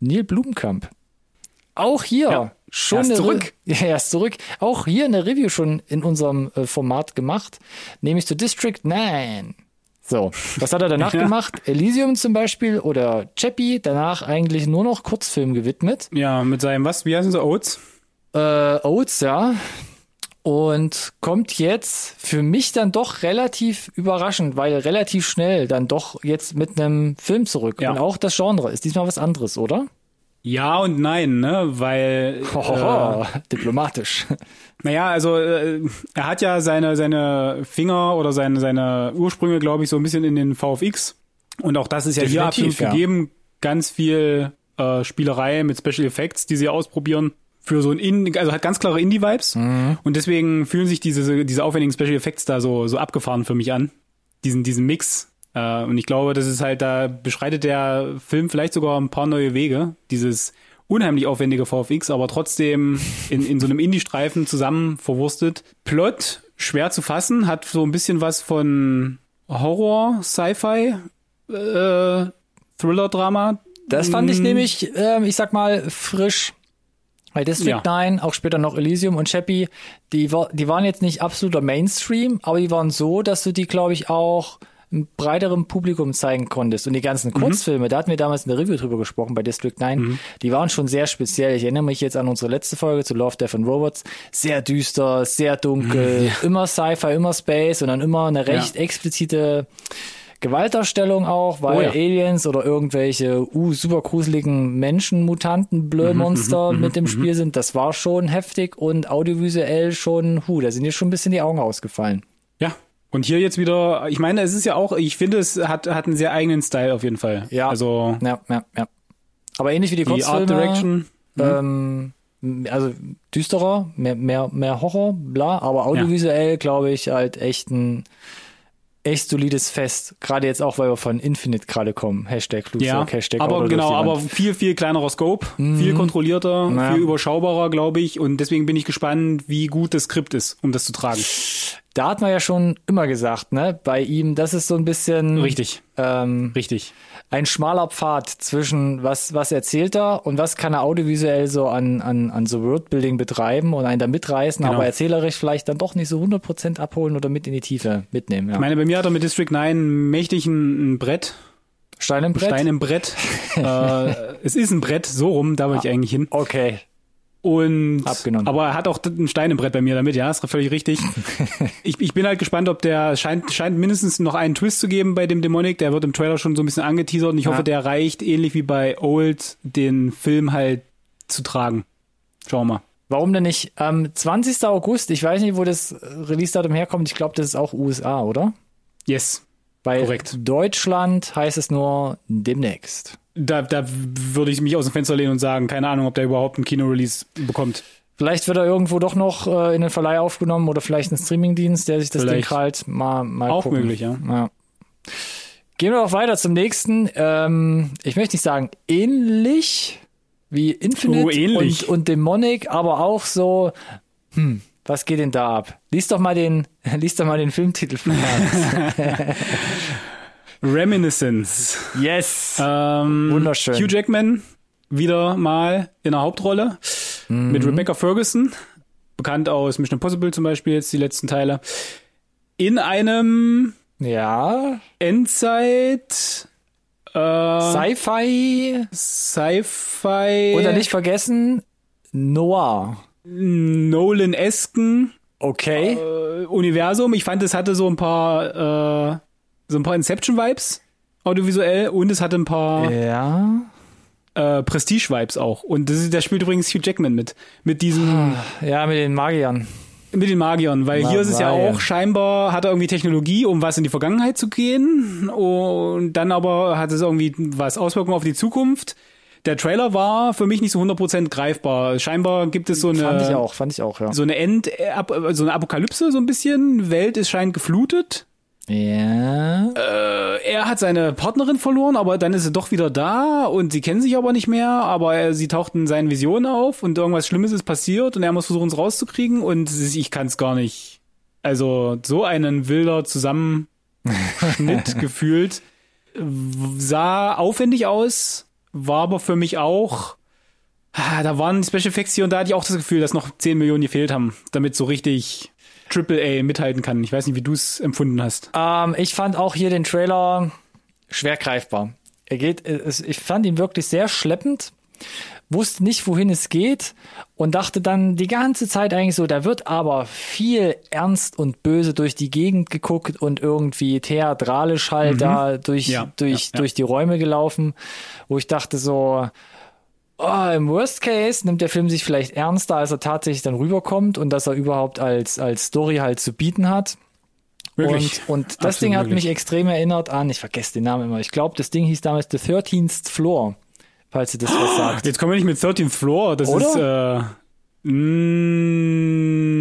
Neil Blumkamp. Auch hier Ja, schon er ist zurück. Re ja, er ist zurück. Auch hier eine Review schon in unserem äh, Format gemacht, nämlich zu District 9. So, was hat er danach Ja. gemacht? Elysium zum Beispiel oder Chappie, danach eigentlich nur noch Kurzfilm gewidmet. Ja, mit seinem, was, wie heißen sie, Oats? Äh, Oates, ja. Und kommt jetzt für mich dann doch relativ überraschend, weil relativ schnell dann doch jetzt mit einem Film zurück. Ja. Und auch das Genre ist diesmal was anderes, oder? Ja und nein, ne, weil äh, Hohoho, diplomatisch. Naja, also äh, er hat ja seine seine Finger oder seine seine Ursprünge, glaube ich, so ein bisschen in den VFX und auch das ist ja hier Definitiv, absolut ja. gegeben. Ganz viel äh, Spielerei mit Special Effects, die sie ausprobieren für so ein In also hat ganz klare Indie Vibes Mhm. und deswegen fühlen sich diese diese aufwendigen Special Effects da so so abgefahren für mich an. Diesen diesen Mix äh, und ich glaube, das ist halt da beschreitet der Film vielleicht sogar ein paar neue Wege. Dieses unheimlich aufwendige VFX, aber trotzdem in, in so einem Indie-Streifen zusammen verwurstet. Plot schwer zu fassen, hat so ein bisschen was von Horror, Sci-Fi, äh, Thriller-Drama. Das fand ich Mm. nämlich, ähm, ich sag mal, frisch. Bei District Ja. 9, auch später noch Elysium und Chappie, die, die waren jetzt nicht absoluter Mainstream, aber die waren so, dass du die, glaube ich, auch einem breiteren Publikum zeigen konntest. Und die ganzen Mhm. Kurzfilme, da hatten wir damals in der Review drüber gesprochen bei District 9, die waren schon sehr speziell. Ich erinnere mich jetzt an unsere letzte Folge zu Love, Death and Robots. Sehr düster, sehr dunkel, immer Sci-Fi, immer Space und dann immer eine recht explizite Gewaltdarstellung auch, weil Oh ja. Aliens oder irgendwelche uh, super gruseligen Menschen, Mutanten, Blödmonster Mhm, mit dem Spiel sind. Das war schon heftig und audiovisuell schon, hu, da sind dir schon ein bisschen die Augen ausgefallen. Ja. Und hier jetzt wieder, ich meine, es ist ja auch, ich finde, es hat, hat einen sehr eigenen Style auf jeden Fall. Ja. Also Ja, ja, ja. Aber ähnlich wie die, die Kurzfilme. Art Direction. Ähm, also düsterer, mehr, mehr, mehr Horror, bla, aber audiovisuell glaube ich halt echt ein echt solides Fest. Gerade jetzt auch, weil wir von Infinite gerade kommen. Hashtag Flugzeug, Ja, Hashtag aber genau, aber viel, viel kleinerer Scope, viel kontrollierter, Ja. viel überschaubarer, glaube ich. Und deswegen bin ich gespannt, wie gut das Skript ist, um das zu tragen. Da hat man ja schon immer gesagt, ne, bei ihm, das ist so ein bisschen Richtig, ähm, richtig. Ein schmaler Pfad zwischen was, was erzählt er und was kann er audiovisuell so an, an, an so Wordbuilding betreiben und einen da mitreißen, Genau. aber erzählerisch vielleicht dann doch nicht so 100% abholen oder mit in die Tiefe mitnehmen. Ja. Ich meine, bei mir hat er mit District 9 mächtig ein, ein Brett, Stein im Brett? Stein im Brett. äh, es ist ein Brett, so rum, da wollte ich eigentlich hin. Okay. Und Abgenommen. aber er hat auch einen Stein im Brett bei mir damit, ja, ist völlig richtig. ich, ich bin halt gespannt, ob der scheint scheint mindestens noch einen Twist zu geben bei dem Dämonik. Der wird im Trailer schon so ein bisschen angeteasert und ich Ja. hoffe, der reicht ähnlich wie bei Old den Film halt zu tragen. Schauen wir mal. Warum denn nicht? Am 20. August, ich weiß nicht, wo das Release-Datum herkommt, ich glaube, das ist auch USA, oder? Yes. Bei Korrekt. Deutschland heißt es nur demnächst. Da, da würde ich mich aus dem Fenster lehnen und sagen, keine Ahnung, ob der überhaupt einen Kino-Release bekommt. Vielleicht wird er irgendwo doch noch äh, in den Verleih aufgenommen oder vielleicht ein Streamingdienst, der sich das Ding Vielleicht. krallt. Mal, mal Auch gucken. möglich, ja. ja. Gehen wir doch weiter zum nächsten. Ähm, ich möchte nicht sagen ähnlich wie Infinite Oh, ähnlich. Und, und Demonic, aber auch so, hm, was geht denn da ab? Lies doch mal den, lies doch mal den Filmtitel von. Reminiscence. yes! Ähm, Wunderschön. Hugh Jackman wieder mal in der Hauptrolle Mhm. mit Rebecca Ferguson, bekannt aus Mission Impossible zum Beispiel jetzt die letzten Teile, in einem ja, Endzeit äh, Sci-Fi Sci-Fi oder nicht vergessen, Noir. Nolan-esken Okay. äh, Universum. Ich fand, es hatte so ein paar äh, so ein paar Inception-Vibes audiovisuell und es hatte ein paar ja. äh, Prestige-Vibes auch. Und das ist, da spielt übrigens Hugh Jackman mit. Mit diesem, Ja, mit den Magiern. mit den Magiern, weil Ma- hier ist es ja auch scheinbar, hat er irgendwie Technologie, um was in die Vergangenheit zu gehen. Und dann aber hat es irgendwie was Auswirkungen auf die Zukunft. Der Trailer war für mich nicht so 100% greifbar. Scheinbar gibt es so eine, Fand ich auch, fand ich auch, ja. so eine End, äh, so eine Apokalypse so ein bisschen. Welt ist scheint geflutet. Ja. Äh, er hat seine Partnerin verloren, aber dann ist sie doch wieder da und sie kennen sich aber nicht mehr, aber er, sie taucht in seinen Visionen auf und irgendwas Schlimmes ist passiert und er muss versuchen, es rauszukriegen und ich kann es gar nicht. Also so einen wilder Zusammenschnitt gefühlt. Sah aufwendig aus, war aber für mich auch. Ah, Da waren die Special Effects hier und da hatte ich auch das Gefühl, dass noch 10 Millionen gefehlt haben, damit so richtig Triple A mithalten kann. Ich weiß nicht, wie du es empfunden hast. Ähm, ich fand auch hier den Trailer schwer greifbar. Er geht, es, ich fand ihn wirklich sehr schleppend, wusste nicht, wohin es geht und dachte dann die ganze Zeit eigentlich so, da wird aber viel ernst und böse durch die Gegend geguckt und irgendwie theatralisch halt da durch, Ja, durch, ja, ja. durch die Räume gelaufen, wo ich dachte so, Oh, Im Worst Case nimmt der Film sich vielleicht ernster, als er tatsächlich dann rüberkommt und dass er überhaupt als, als Story halt zu bieten hat. Wirklich. Und, und das Absolut Ding hat möglich. mich extrem erinnert an, ich vergesse den Namen immer, ich glaube, das Ding hieß damals The 13th Floor, falls ihr das was sagt. Jetzt kommen wir nicht mit 13th Floor, das Oder? ist, äh, mm,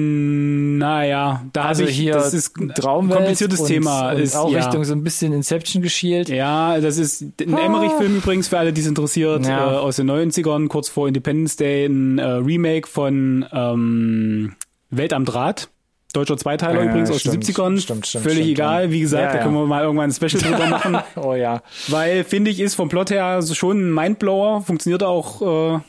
naja, da Also habe ich, hier das ist ein Traumwelt kompliziertes und, Thema. und ist, auch ja. Richtung so ein bisschen Inception geschielt. Ja, das ist ein Emmerich-Film übrigens, für alle, die es interessiert, Ja. äh, aus den 90ern, kurz vor Independence Day, ein äh, Remake von ähm, Welt am Draht. Deutscher Zweiteiler Ja, übrigens aus stimmt, den 70ern. stimmt, stimmt, Völlig egal, wie gesagt, Ja, da können wir mal irgendwann ein Special drüber machen. Oh ja. Weil, finde ich, ist vom Plot her schon ein Mindblower, funktioniert auch äh,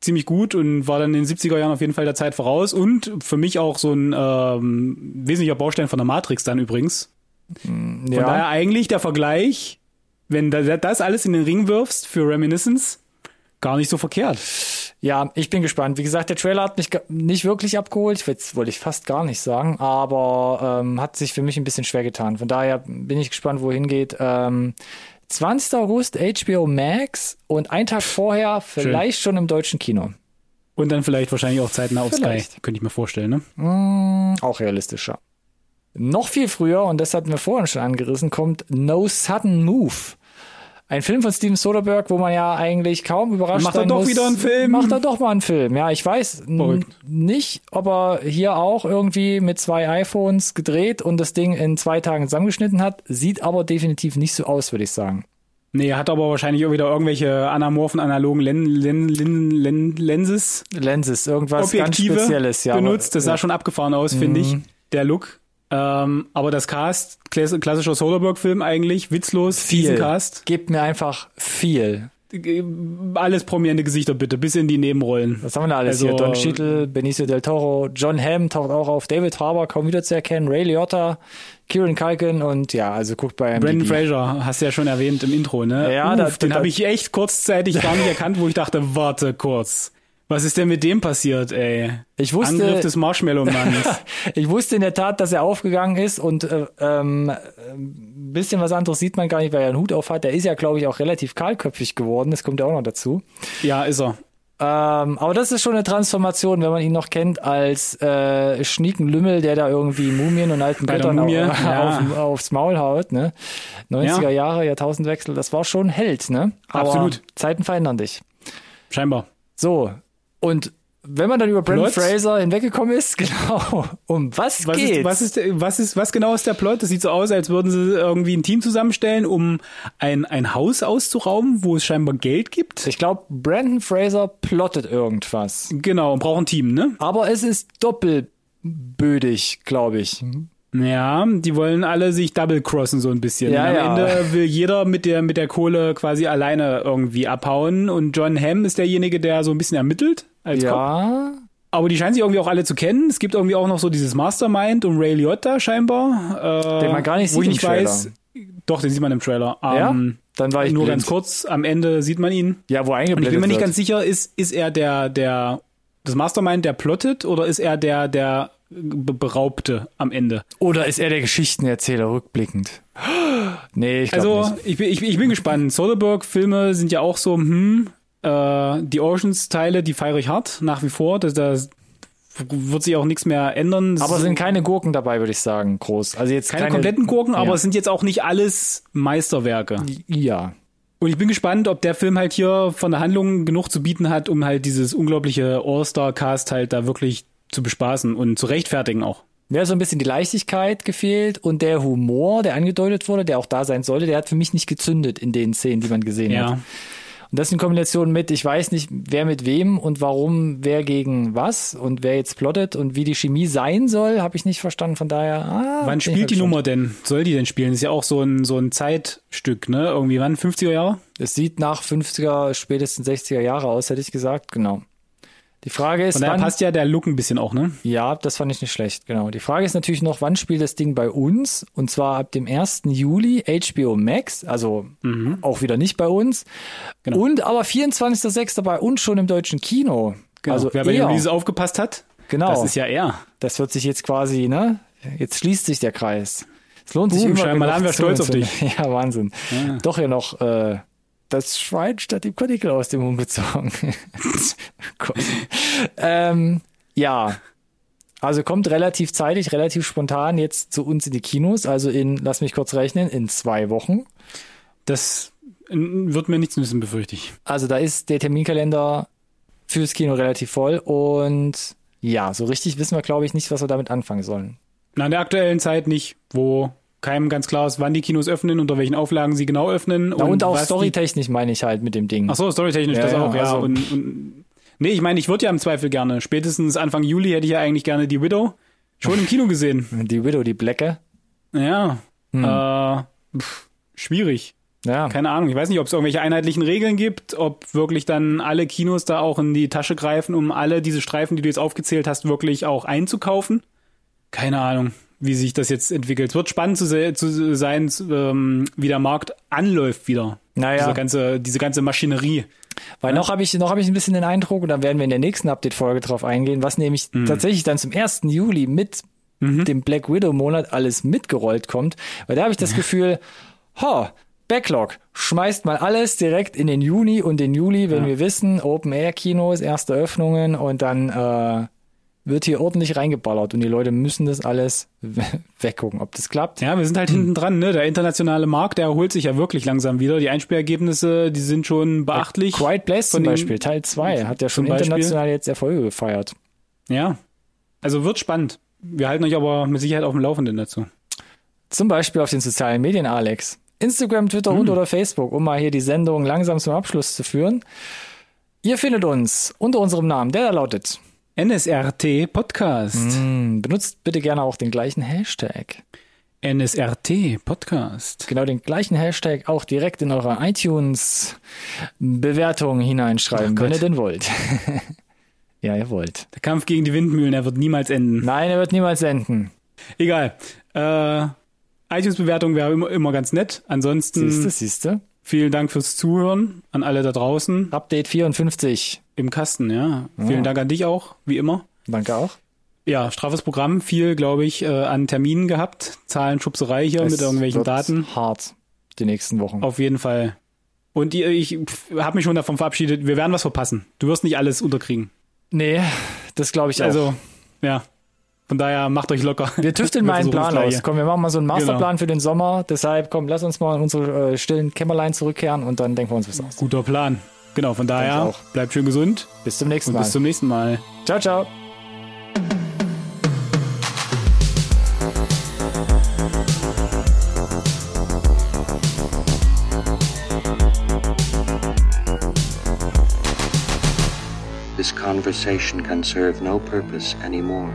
ziemlich gut und war dann in den 70er Jahren auf jeden Fall der Zeit voraus und für mich auch so ein ähm, wesentlicher Baustein von der Matrix dann übrigens. Von ja. daher eigentlich der Vergleich, wenn da, das alles in den Ring wirfst für Reminiscence, gar nicht so verkehrt. Ja, ich bin gespannt. Wie gesagt, der Trailer hat mich nicht wirklich abgeholt. Jetzt wollte ich fast gar nicht sagen, aber ähm, hat sich für mich ein bisschen schwer getan. Von daher bin ich gespannt, wohin geht. Ähm, 20. August HBO Max und ein Tag vorher vielleicht schon im deutschen Kino. Und dann vielleicht wahrscheinlich auch zeitnah auf Sky, Vielleicht. könnte ich mir vorstellen. Ne? Mm, auch realistischer. Noch viel früher, und das hatten wir vorhin schon angerissen, kommt No Sudden Move. Ein Film von Steven Soderbergh, wo man ja eigentlich kaum überrascht Macht er sein doch muss. wieder einen Film? Macht er doch mal einen Film. Ja, ich weiß nicht, ob er hier auch irgendwie mit zwei iPhones gedreht und das Ding in zwei Tagen zusammengeschnitten hat. Sieht aber definitiv nicht so aus, würde ich sagen. Nee, hat aber wahrscheinlich auch wieder irgendwelche anamorphen, analogen Len Len Len Len Lenses, Lenses, irgendwas Objektive ganz Spezielles, ja. benutzt. Das sah ja. schon abgefahren aus, finde ich, Mhm. der Look. Ähm, aber das Cast, klass- klassischer Soderbergh-Film eigentlich, witzlos, viel. Cast. Gebt mir einfach viel. Alles prominente Gesichter bitte, bis in die Nebenrollen. Was haben wir da alles Also- hier? Don Cheadle, Benicio del Toro, John Hamm taucht auch auf, David Harbour kaum wieder zu erkennen, Ray Liotta, Kieran Culkin und ja, also guckt bei Brandon IMDb. Fraser, hast du ja schon erwähnt im Intro, ne? Ja, da- den habe ich echt kurzzeitig gar nicht erkannt, wo ich dachte, warte kurz. Was ist denn mit dem passiert, ey? Ich wusste- Angriff des Marshmallow-Manns. Ich wusste in der Tat, dass er aufgegangen ist und äh, ähm, ein bisschen was anderes sieht man gar nicht, weil er einen Hut auf hat. Der ist ja, glaube ich, auch relativ kahlköpfig geworden. Das kommt ja auch noch dazu. ja, ist er. Ähm, aber das ist schon eine Transformation, wenn man ihn noch kennt als äh, schnieken Lümmel, der da irgendwie Mumien und alten Bei Göttern au- Mumie, ja. auf, aufs Maul haut. Ne? 90er Jahre, Jahrtausendwechsel, das war schon Held. Ne? Aber Absolut. Zeiten verändern dich. Scheinbar. So, und wenn man dann über Brandon Plot? Fraser hinweggekommen ist, genau, um was, Was geht's? ist, was ist, was ist, was genau ist der Plot? Das sieht so aus, als würden sie irgendwie ein Team zusammenstellen, um ein, ein Haus auszurauben, wo es scheinbar Geld gibt. Ich glaube, Brandon Fraser plottet irgendwas. Genau, und brauchen ein Team, ne? Aber es ist doppelbödig, glaube ich. Ja, die wollen alle sich double crossen so ein bisschen. Ja, Am ja. Ende will jeder mit der mit der Kohle quasi alleine irgendwie abhauen und John Hamm ist derjenige, der so ein bisschen ermittelt als Cop. Ja, Aber die scheinen sich irgendwie auch alle zu kennen. Es gibt irgendwie auch noch so dieses Mastermind und Ray Liotta scheinbar, äh, Den man gar nicht sieht ich im Trailer. weiß. Doch, den sieht man im Trailer. ja? Ähm, Dann war ich nur blind. ganz kurz. Am Ende sieht man ihn. Ja, wo Und eingeblendet ich bin mir nicht wird. ganz sicher, ist ist er der der das Mastermind, der plottet, oder ist er der der Be- Beraubte am Ende? Oder ist er der Geschichtenerzähler rückblickend? Nee, ich glaube Also nicht. ich bin, ich, ich bin gespannt. Soderbergh-Filme sind ja auch so, hm, äh, die Oceans-Teile, die feiere ich hart nach wie vor. Da, da wird sich auch nichts mehr ändern. Aber So- sind keine Gurken dabei, würde ich sagen, groß. Also jetzt keine, kompletten Gurken, aber Ja. es sind jetzt auch nicht alles Meisterwerke. Ja. Und ich bin gespannt, ob der Film halt hier von der Handlung genug zu bieten hat, um halt dieses unglaubliche All-Star-Cast halt da wirklich zu bespaßen und zu rechtfertigen auch. Mir hat so ein bisschen die Leichtigkeit gefehlt und der Humor, der angedeutet wurde, der auch da sein sollte, der hat für mich nicht gezündet in den Szenen, die man gesehen hat. Und das in Kombination mit, ich weiß nicht, wer mit wem und warum, wer gegen was und wer jetzt plottet und wie die Chemie sein soll, habe ich nicht verstanden. Von daher, ah, Wann spielt die gespannt. Nummer denn? Soll die denn spielen? Ist ja auch so ein, so ein Zeitstück, ne? Irgendwie wann? 50er Jahre? Es sieht nach 50er, spätestens 60er Jahre aus, hätte ich gesagt, genau. Die Frage ist, wann, passt ja der Look ein bisschen auch, ne? ja, das fand ich nicht schlecht, genau. Die Frage ist natürlich noch, wann spielt das Ding bei uns? Und zwar ab dem 1. Juli HBO Max, also auch wieder nicht bei uns. Genau. Und aber 24.06. bei uns schon im deutschen Kino. Genau. Also Wer bei eher. dem Release aufgepasst hat, Genau. das ist ja er. Das wird sich jetzt quasi, ne? Jetzt schließt sich der Kreis. Es lohnt sich Boom, immer scheinbar waren wir stolz auf entzünden. Ja, Wahnsinn. Doch ja noch äh, das Schwein statt dem Karnickel aus dem Mund gezogen. Ähm, ja. Also kommt relativ zeitig, relativ spontan jetzt zu uns in die Kinos. Also in, lass mich kurz rechnen, in zwei Wochen. Das wird mir nichts nützen, befürchte ich. Also da ist der Terminkalender fürs Kino relativ voll und ja, so richtig wissen wir, glaube ich, nicht, was wir damit anfangen sollen. Na, in der aktuellen Zeit nicht, wo keinem ganz klar ist, wann die Kinos öffnen, unter welchen Auflagen sie genau öffnen. Na, und, auch was die- storytechnisch meine ich halt mit dem Ding. Ach so, storytechnisch Ja, das ja, auch, ja. also- und, und, nee, ich meine, ich würde ja im Zweifel gerne. Spätestens Anfang Juli hätte ich ja eigentlich gerne die Widow schon im Kino gesehen. Die Widow, die Blecke. Ja. Hm. Äh, pff, schwierig. Ja. Keine Ahnung. Ich weiß nicht, ob es irgendwelche einheitlichen Regeln gibt, ob wirklich dann alle Kinos da auch in die Tasche greifen, um alle diese Streifen, die du jetzt aufgezählt hast, wirklich auch einzukaufen. Keine Ahnung, wie sich das jetzt entwickelt. Es wird spannend zu, se zu sein, ähm, wie der Markt anläuft wieder. Naja. Diese ganze, diese ganze Maschinerie. Weil noch habe ich, noch habe ich ein bisschen den Eindruck, und dann werden wir in der nächsten Update-Folge drauf eingehen, was nämlich Mhm. tatsächlich dann zum 1. Juli mit dem Black Widow-Monat alles mitgerollt kommt. Weil da habe ich das Gefühl, ha, Backlog, schmeißt mal alles direkt in den Juni und den Juli, wenn Ja. wir wissen, Open-Air-Kinos, erste Öffnungen und dann, äh, wird hier ordentlich reingeballert und die Leute müssen das alles weggucken, ob das klappt. Ja, wir sind halt hinten dran, ne? Der internationale Markt, der erholt sich ja wirklich langsam wieder. Die Einspielergebnisse, die sind schon beachtlich. Quiet Place zum Beispiel, Teil 2, hat ja schon international jetzt Erfolge gefeiert. Ja. Also wird spannend. Wir halten euch aber mit Sicherheit auf dem Laufenden dazu. Zum Beispiel auf den sozialen Medien, Alex. Instagram, Twitter hm. und oder Facebook, um mal hier die Sendung langsam zum Abschluss zu führen. Ihr findet uns unter unserem Namen, der da lautet NSRT Podcast. Mm, benutzt bitte gerne auch den gleichen Hashtag. NSRT Podcast. Genau den gleichen Hashtag auch direkt in eure iTunes Bewertung hineinschreiben, wenn ihr denn wollt. ja, ihr wollt. Der Kampf gegen die Windmühlen, er wird niemals enden. Nein, er wird niemals enden. Egal. Äh, iTunes-Bewertung wäre immer, immer ganz nett. Ansonsten. Siehste, siehste. Vielen Dank fürs Zuhören an alle da draußen. Update 54. Im Kasten, ja. ja. Vielen Dank an dich auch, wie immer. Danke auch. Ja, straffes Programm, viel, glaube ich, äh, an Terminen gehabt. Zahlenschubserei hier es mit irgendwelchen Daten. Hart die nächsten Wochen. Auf jeden Fall. Und ich habe mich schon davon verabschiedet, wir werden was verpassen. Du wirst nicht alles unterkriegen. Nee, das glaube ich auch. Also, ja. Von daher macht euch locker. Wir tüfteln mal einen Plan aus. Komm, wir machen mal so einen Masterplan genau. für den Sommer. Deshalb, komm, lass uns mal in unsere äh, stillen Kämmerlein zurückkehren und dann denken wir uns was aus. Guter Plan. Genau, von daher, bleibt schön gesund. Bis zum nächsten Mal. Bis zum nächsten Mal. Ciao, ciao. This conversation can serve no purpose anymore.